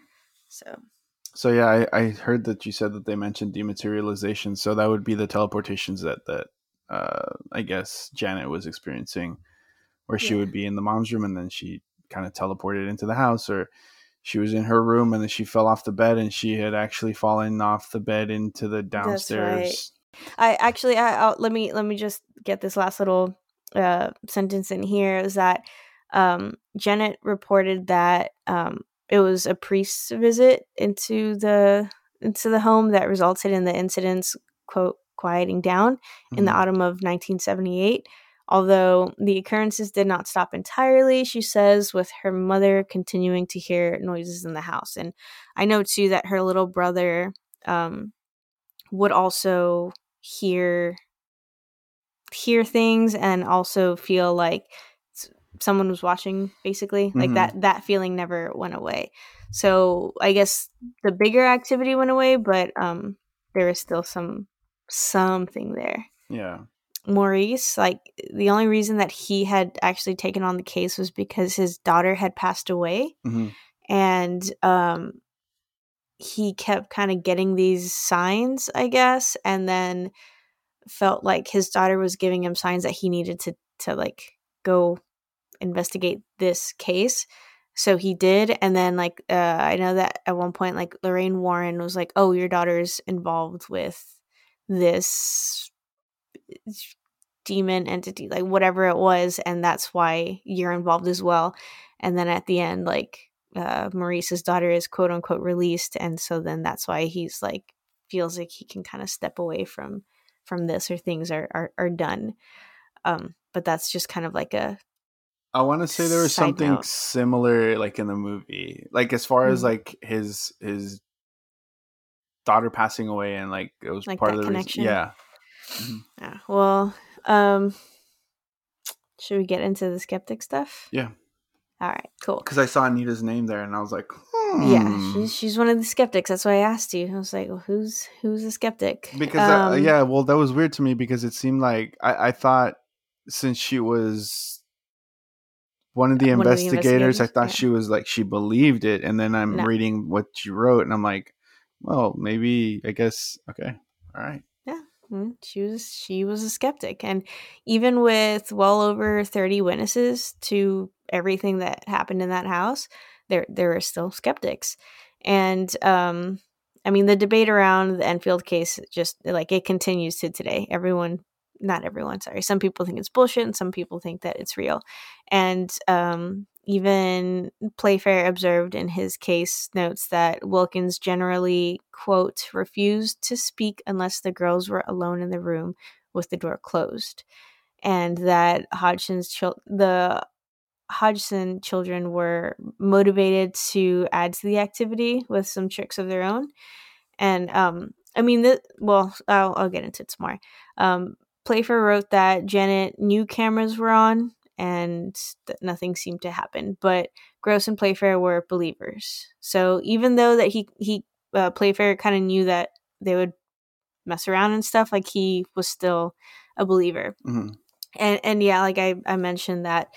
So So yeah, I, I heard that you said that they mentioned dematerialization. So that would be the teleportations that that uh, I guess Janet was experiencing, where she Yeah. would be in the mom's room and then she kind of teleported into the house, or she was in her room and then she fell off the bed and she had actually fallen off the bed into the downstairs. I actually I I'll, let me let me just get this last little uh sentence in here is that um Janet reported that um it was a priest's visit into the into the home that resulted in the incidents quote quieting down in the Mhm. autumn of 1978. Although the occurrences did not stop entirely, she says, with her mother continuing to hear noises in the house. And I know too that her little brother um, would also hear hear things and also feel like someone was watching basically like Mhm. that that feeling never went away so i guess the bigger activity went away but um there is still some something there Yeah. maurice like the only reason that he had actually taken on the case was because his daughter had passed away hmm and um he kept kind of getting these signs, I guess, and then felt like his daughter was giving him signs that he needed to to like go investigate this case. So he did, and then like uh, I know that at one point, like Lorraine Warren was like, "Oh, your daughter's involved with this demon entity, like whatever it was, and that's why you're involved as well." And then at the end, like uh, Maurice's daughter is quote unquote released, and so then that's why he's like feels like he can kind of step away from from this or things are are, are done. Um, but that's just kind of like a I want to say there was something note. similar, like in the movie, like as far as Mhm. like his his daughter passing away, and like it was Like part of the connection? reason. Yeah, Yeah. Well, um, should we get into the skeptic stuff? yeah, All right. Cool. because I saw Anita's name there, and I was like, Yeah, hmm. she's she's one of the skeptics. That's why I asked you. I was like, well, "Who's who's a skeptic?" because uh, Um, yeah, well, that was weird to me because it seemed like I, I thought since she was one of the One of the investigators, I thought yeah. she was like she believed it, and then I'm No. reading what she wrote, and I'm like, well, maybe I guess okay, all right, she was she was a skeptic and even with well over 30 witnesses to everything that happened in that house there there are still skeptics. And um i mean the debate around the enfield case just like it continues to today. Everyone not everyone sorry some people think it's bullshit and some people think that it's real. And um even Playfair observed in his case notes that Wilkins generally, quote, refused to speak unless the girls were alone in the room with the door closed. And that Hodgson's chil- the Hodgson children were motivated to add to the activity with some tricks of their own. And um, I mean, th- well, I'll, I'll get into it some more. Um, Playfair wrote that Janet knew cameras were on and that nothing seemed to happen. But Gross and Playfair were believers. So even though that he he uh, Playfair kind of knew that they would mess around and stuff, like he was still a believer. hmm And and yeah, like I I mentioned that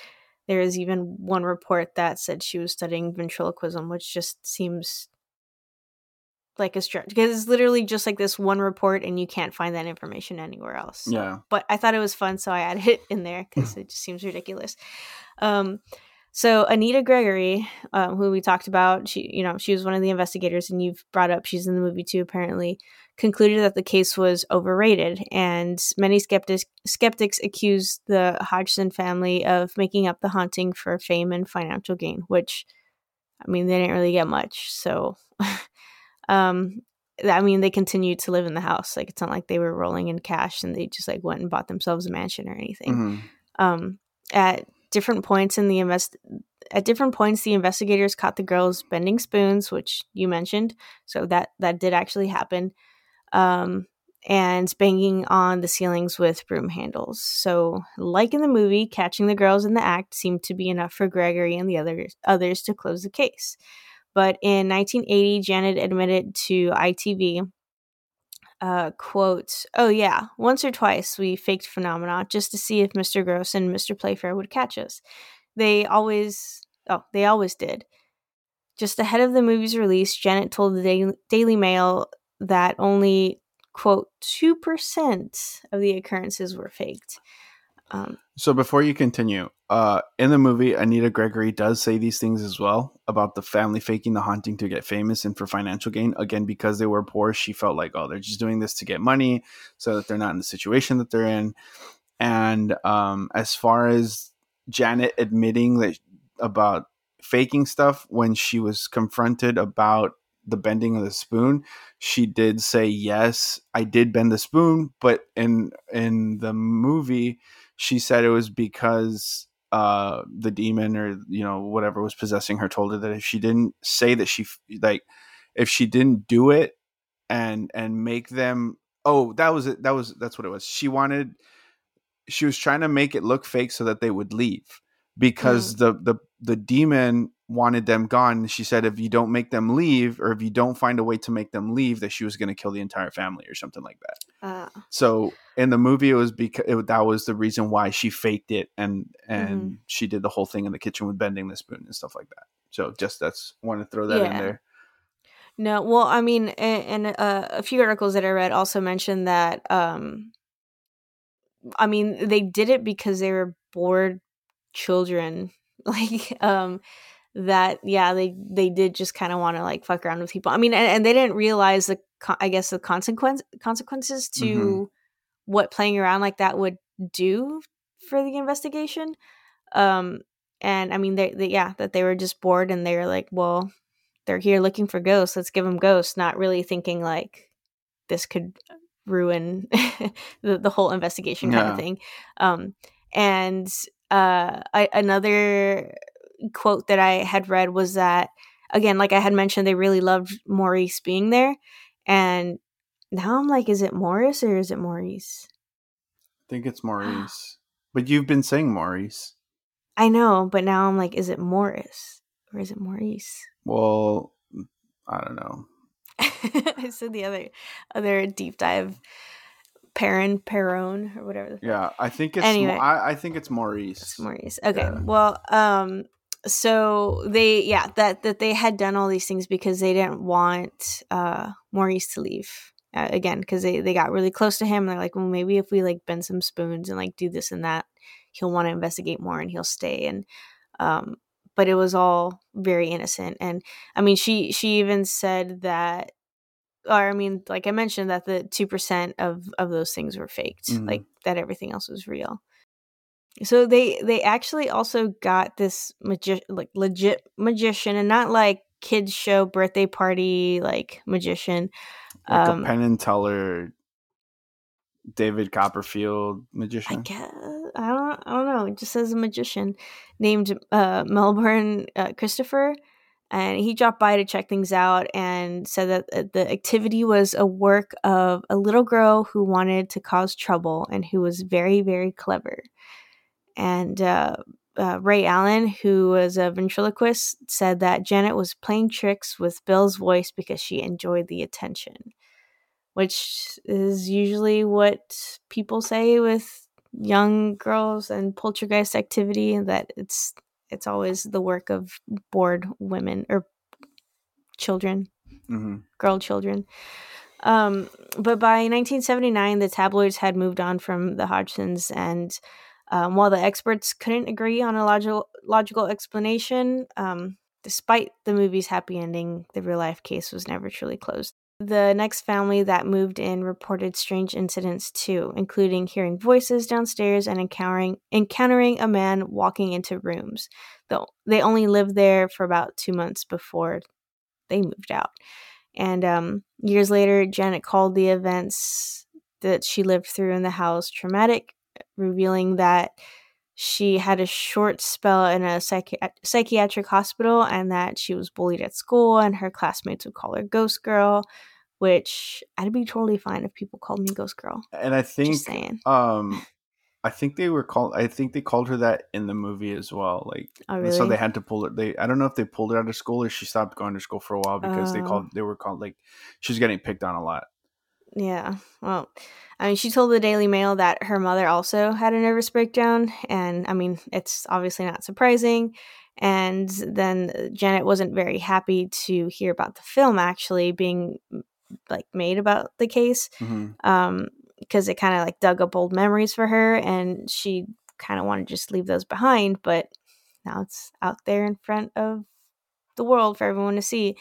there is even one report that said she was studying ventriloquism, which just seems like a stretch because it's literally just like this one report and you can't find that information anywhere else. So- Yeah. But I thought it was fun, so I added it in there because it just seems ridiculous. Um, so Anita Gregory, um, who we talked about, she you know she was one of the investigators, and you've brought up she's in the movie too. Apparently, concluded that the case was overrated, and many skeptics skeptics accused the Hodgson family of making up the haunting for fame and financial gain, which I mean they didn't really get much. So, [LAUGHS] um, I mean they continued to live in the house. Like it's not like they were rolling in cash and they just like went and bought themselves a mansion or anything. Hmm um, at different points in the invest at different points the investigators caught the girls bending spoons which you mentioned. So that that did actually happen. Um, and banging on the ceilings with broom handles. So like in the movie catching the girls in the act seemed to be enough for gregory and the others others to close the case but in 1980 janet admitted to itv uh, quote, Oh, yeah, once or twice we faked phenomena just to see if Mr. Gross and Mr. Playfair would catch us. They always, oh, they always did. Just ahead of the movie's release, Janet told the Daily, Daily Mail that only, quote, 2% of the occurrences were faked. Um, So before you continue, uh, in the movie, Anita Gregory does say these things as well about the family faking the haunting to get famous and for financial gain. Again, because they were poor, she felt like, oh, they're just doing this to get money so that they're not in the situation that they're in. And um, as far as Janet admitting that about faking stuff when she was confronted about the bending of the spoon, she did say yes, I did bend the spoon, but in in the movie, she said it was because uh the demon or you know whatever was possessing her told her that if she didn't say that she like if she didn't do it and and make them oh that was it that was that's what it was. She wanted she was trying to make it look fake so that they would leave because the the the demon wanted them gone she said if you don't make them leave or if you don't find a way to make them leave that she was going to kill the entire family or something like that uh, so in the movie, it was because it, that was the reason why she faked it, and and she did the whole thing in the kitchen with bending the spoon and stuff like that. So just that's want to throw that in there. No, well, I mean, and, uh, a few articles that I read also mentioned that, um, I mean, they did it because they were bored children, [LAUGHS] like, um, that yeah, they they did just kind of want to like fuck around with people. I mean, and, and they didn't realize the, I guess, the consequence consequences to mm-hmm. what playing around like that would do for the investigation. Um, and I mean, they, they yeah, that they were just bored and they were like, well, they're here looking for ghosts. Let's give them ghosts. Not really thinking like this could ruin [LAUGHS] the, the whole investigation kind yeah. of thing. Um, and uh, I, another quote that I had read was that again, like I had mentioned, they really loved Maurice being there, and now I'm like, is it Morris or is it Maurice? I think it's [GASPS] Maurice, but you've been saying Maurice. I know, but now I'm like, is it Morris or is it Maurice? Well, I don't know. [LAUGHS] I said the other other deep dive Perrin Perron or whatever. Yeah, I think it's anyway, I, I think it's Maurice. It's Maurice. Okay. Yeah. Well, um so they yeah, that that they had done all these things because they didn't want uh Maurice to leave. Uh, again, because they, they got really close to him. And they're like, well, maybe if we like bend some spoons and like do this and that, he'll want to investigate more and he'll stay. And um, but it was all very innocent and i mean she she even said that or i mean like i mentioned that the 2% of of those things were faked mm-hmm. like that everything else was real so they they actually also got this magi- like legit magician and not like kids show birthday party like magician like um, a penn and teller David Copperfield magician? I guess I don't I don't know. It just says a magician named uh, Milbourne uh, Christopher, and he dropped by to check things out and said that uh, the activity was a work of a little girl who wanted to cause trouble and who was very very clever. And uh, uh, Ray Alan, who was a ventriloquist, said that Janet was playing tricks with Bill's voice because she enjoyed the attention which is usually what people say with young girls and poltergeist activity that it's it's always the work of bored women or children mm-hmm. girl children um, but by 1979 the tabloids had moved on from the hodgsons and um, while the experts couldn't agree on a logical logical explanation um, despite the movie's happy ending the real life case was never truly closed the next family that moved in reported strange incidents too, including hearing voices downstairs and encountering encountering a man walking into rooms. Though they only lived there for about two months before they moved out. And um, years later, Janet called the events that she lived through in the house traumatic, revealing that she had a short spell in a psychi- psychiatric hospital and that she was bullied at school and her classmates would call her ghost girl which i'd be totally fine if people called me ghost girl and i think um [LAUGHS] i think they were called i think they called her that in the movie as well like oh, really? so they had to pull it they i don't know if they pulled her out of school or she stopped going to school for a while because they called oh. they were called like she's getting picked on a lot yeah well I mean, she told the Daily Mail that her mother also had a nervous breakdown, and I mean, it's obviously not surprising. And then Janet wasn't very happy to hear about the film actually being like made about the case, mm-hmm. um, because it kind of like dug up old memories for her, and she kind of wanted to just leave those behind. But now it's out there in front of the world for everyone to see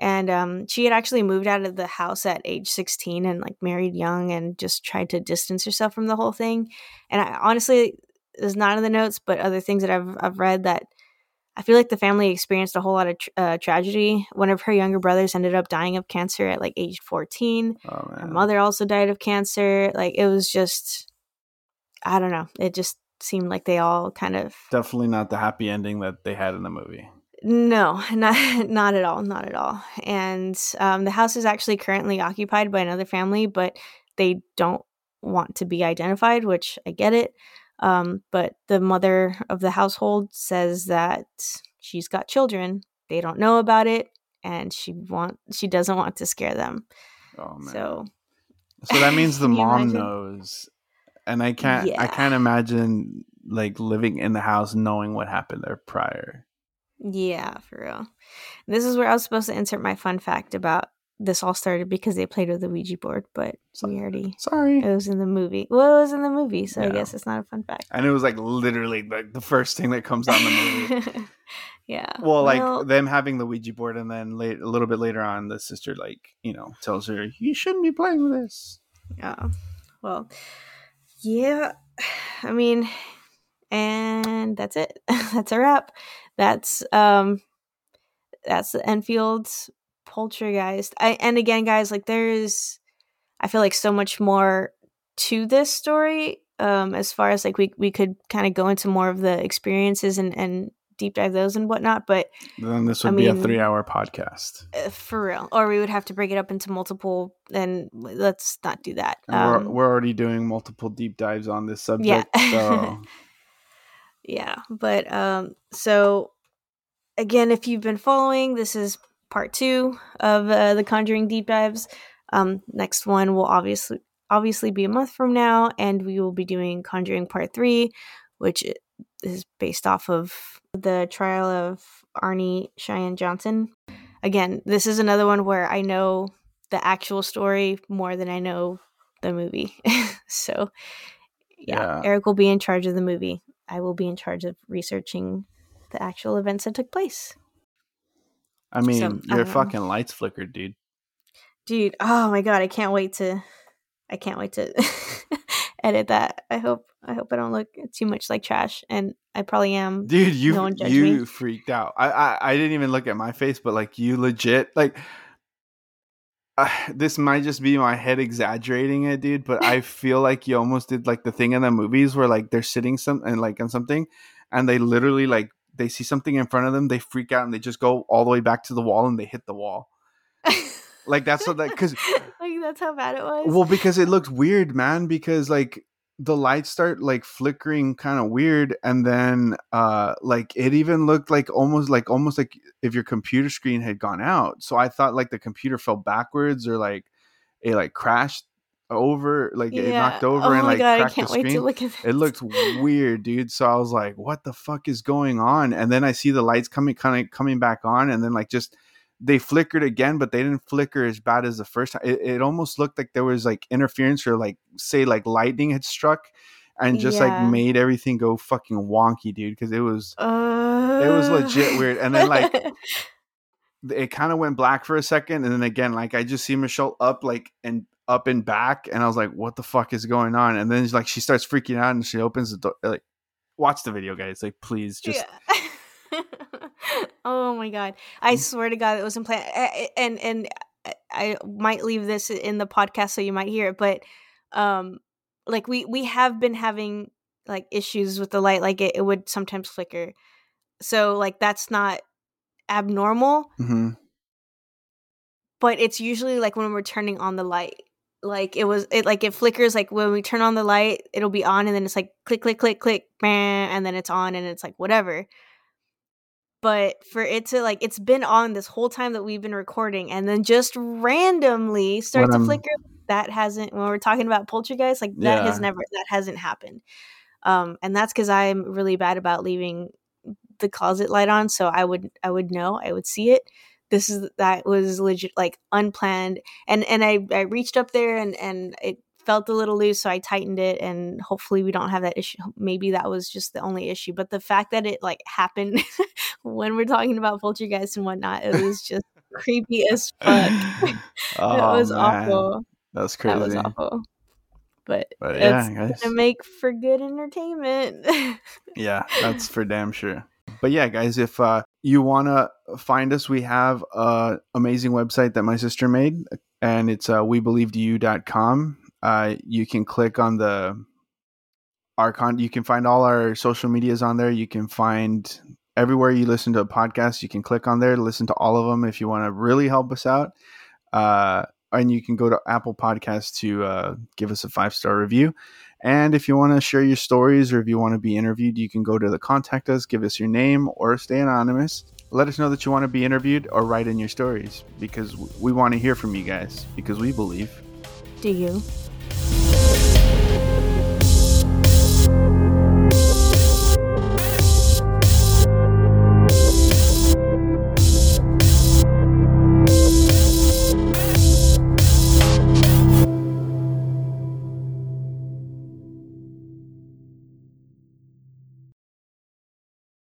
and um, she had actually moved out of the house at age 16 and like married young and just tried to distance herself from the whole thing. And i honestly is not in the notes but other things that i've, I've read that i feel like the family experienced a whole lot of uh, tragedy. One of her younger brothers ended up dying of cancer at like age 14 oh, her mother also died of cancer. Like it was just i don't know. It just seemed like they all kind of definitely not the happy ending that they had in the movie no, [LAUGHS] not not at all, not at all. And um, the house is actually currently occupied by another family, but they don't want to be identified, which I get it. Um, but the mother of the household says that she's got children. They don't know about it, and she want she doesn't want to scare them. Oh man! So, so that means [LAUGHS] the mom imagine? knows, and I can't. Yeah. I can't imagine like living in the house knowing what happened there prior. Yeah, for real. This is where I was supposed to insert my fun fact about this all started because they played with the Ouija board, but we already Sorry. it was in the movie. Well, it was in the movie, so I guess it's not a fun fact. And it was like literally like the first thing that comes out in the movie. [LAUGHS] yeah. well, like them having the Ouija board, and then late, a little bit later on, the sister like you know tells her you shouldn't be playing with this. Yeah. Well, yeah. [SIGHS] I mean, and that's it. [LAUGHS] that's a wrap. That's um that's the Enfield's Poltergeist. I and again, guys, like there is I feel like so much more to this story. Um, as far as like we we could kind of go into more of the experiences and and deep dive those and whatnot, but Then this I would be a three-hour podcast. uh, for real, or we would have to break it up into multiple. And let's not do that. Um, we're, we're already doing multiple deep dives on this subject. Yeah. so [LAUGHS] yeah but um so again if you've been following this is part two of uh, the conjuring deep dives. Um next one will obviously obviously be a month from now and we will be doing conjuring part three which is based off of the trial of arne cheyenne johnson. Again this is another one where i know the actual story more than i know the movie. [LAUGHS] So yeah, Yeah. eric will be in charge of the movie I will be in charge of researching the actual events that took place. I mean, I your don't um, fucking lights flickered, dude. Dude, oh my god, I can't wait to I can't wait to [LAUGHS] edit that. I hope I hope I don't look too much like trash and I probably am. Dude, you No you me. freaked out. I, I I didn't even look at my face, but like you legit like. Uh, [SIGHS] this might just be my head exaggerating it, dude. But I [LAUGHS] feel like you almost did like the thing in the movies where like they're sitting some and like on something, and they literally like they see something in front of them, they freak out and they just go all the way back to the wall and they hit the wall. Like that's what that because [LAUGHS] like that's how bad it was. well because it looked weird man because like the lights start like flickering kind of weird and then uh like it even looked like almost like almost like if your computer screen had gone out. So i thought like the computer fell backwards or like it like crashed over like it knocked over oh and like god, I cracked can't the wait screen. to look it looked weird dude. So i was like what the fuck is going on? And then i see the lights coming kind of coming back on and then like just they flickered again but they didn't flicker as bad as the first time it, it almost looked like there was like interference or like say like lightning had struck and just Yeah. like made everything go fucking wonky dude because it was Uh, it was legit weird. And then, like, [LAUGHS] it kind of went black for a second and then again like i just see michelle up like and up and back and i was like what the fuck is going on and then like she starts freaking out and she opens the door like watch the video guys like please just Yeah. [LAUGHS] [LAUGHS] oh my god! I Mm. swear to God, it wasn't planned. And and I- I might leave this in the podcast so you might hear it, but um, like we we have been having like issues with the light, like it, it would sometimes flicker. So like that's not abnormal, Mhm. but it's usually like when we're turning on the light. Like it was, it like it flickers. Like when we turn on the light, it'll be on, and then it's like click, click, click, click, bam, and then it's on, and it's like whatever. But for it to like, it's been on this whole time that we've been recording, and then just randomly start to flicker. That hasn't. When we're talking about poltergeist, like that has never, that hasn't happened. Um, and that's because I'm really bad about leaving the closet light on, so I would, I would know, I would see it. This is that was legit, like unplanned and and I, I reached up there and and it felt a little loose so i tightened it and hopefully we don't have that issue. Maybe that was just the only issue but the fact that it like happened [LAUGHS] when we're talking about poltergeist and whatnot it was just creepy as [LAUGHS] fuck. [LAUGHS] It oh, was man. awful. That was that was awful. But but it's yeah guys gonna make for good entertainment. Yeah that's for damn sure. But yeah guys if uh you want to find us we have a amazing website that my sister made and it's uh webelievedyou.com uh you can click on the our con you can find all our social medias on there you can find everywhere you listen to a podcast you can click on there to listen to all of them if you want to really help us out uh and you can go to apple Podcasts to uh, give us a five star review and if you want to share your stories or if you want to be interviewed, you can go to the contact us, give us your name, or stay anonymous. Let us know that you want to be interviewed or write in your stories because we want to hear from you guys because we believe do you?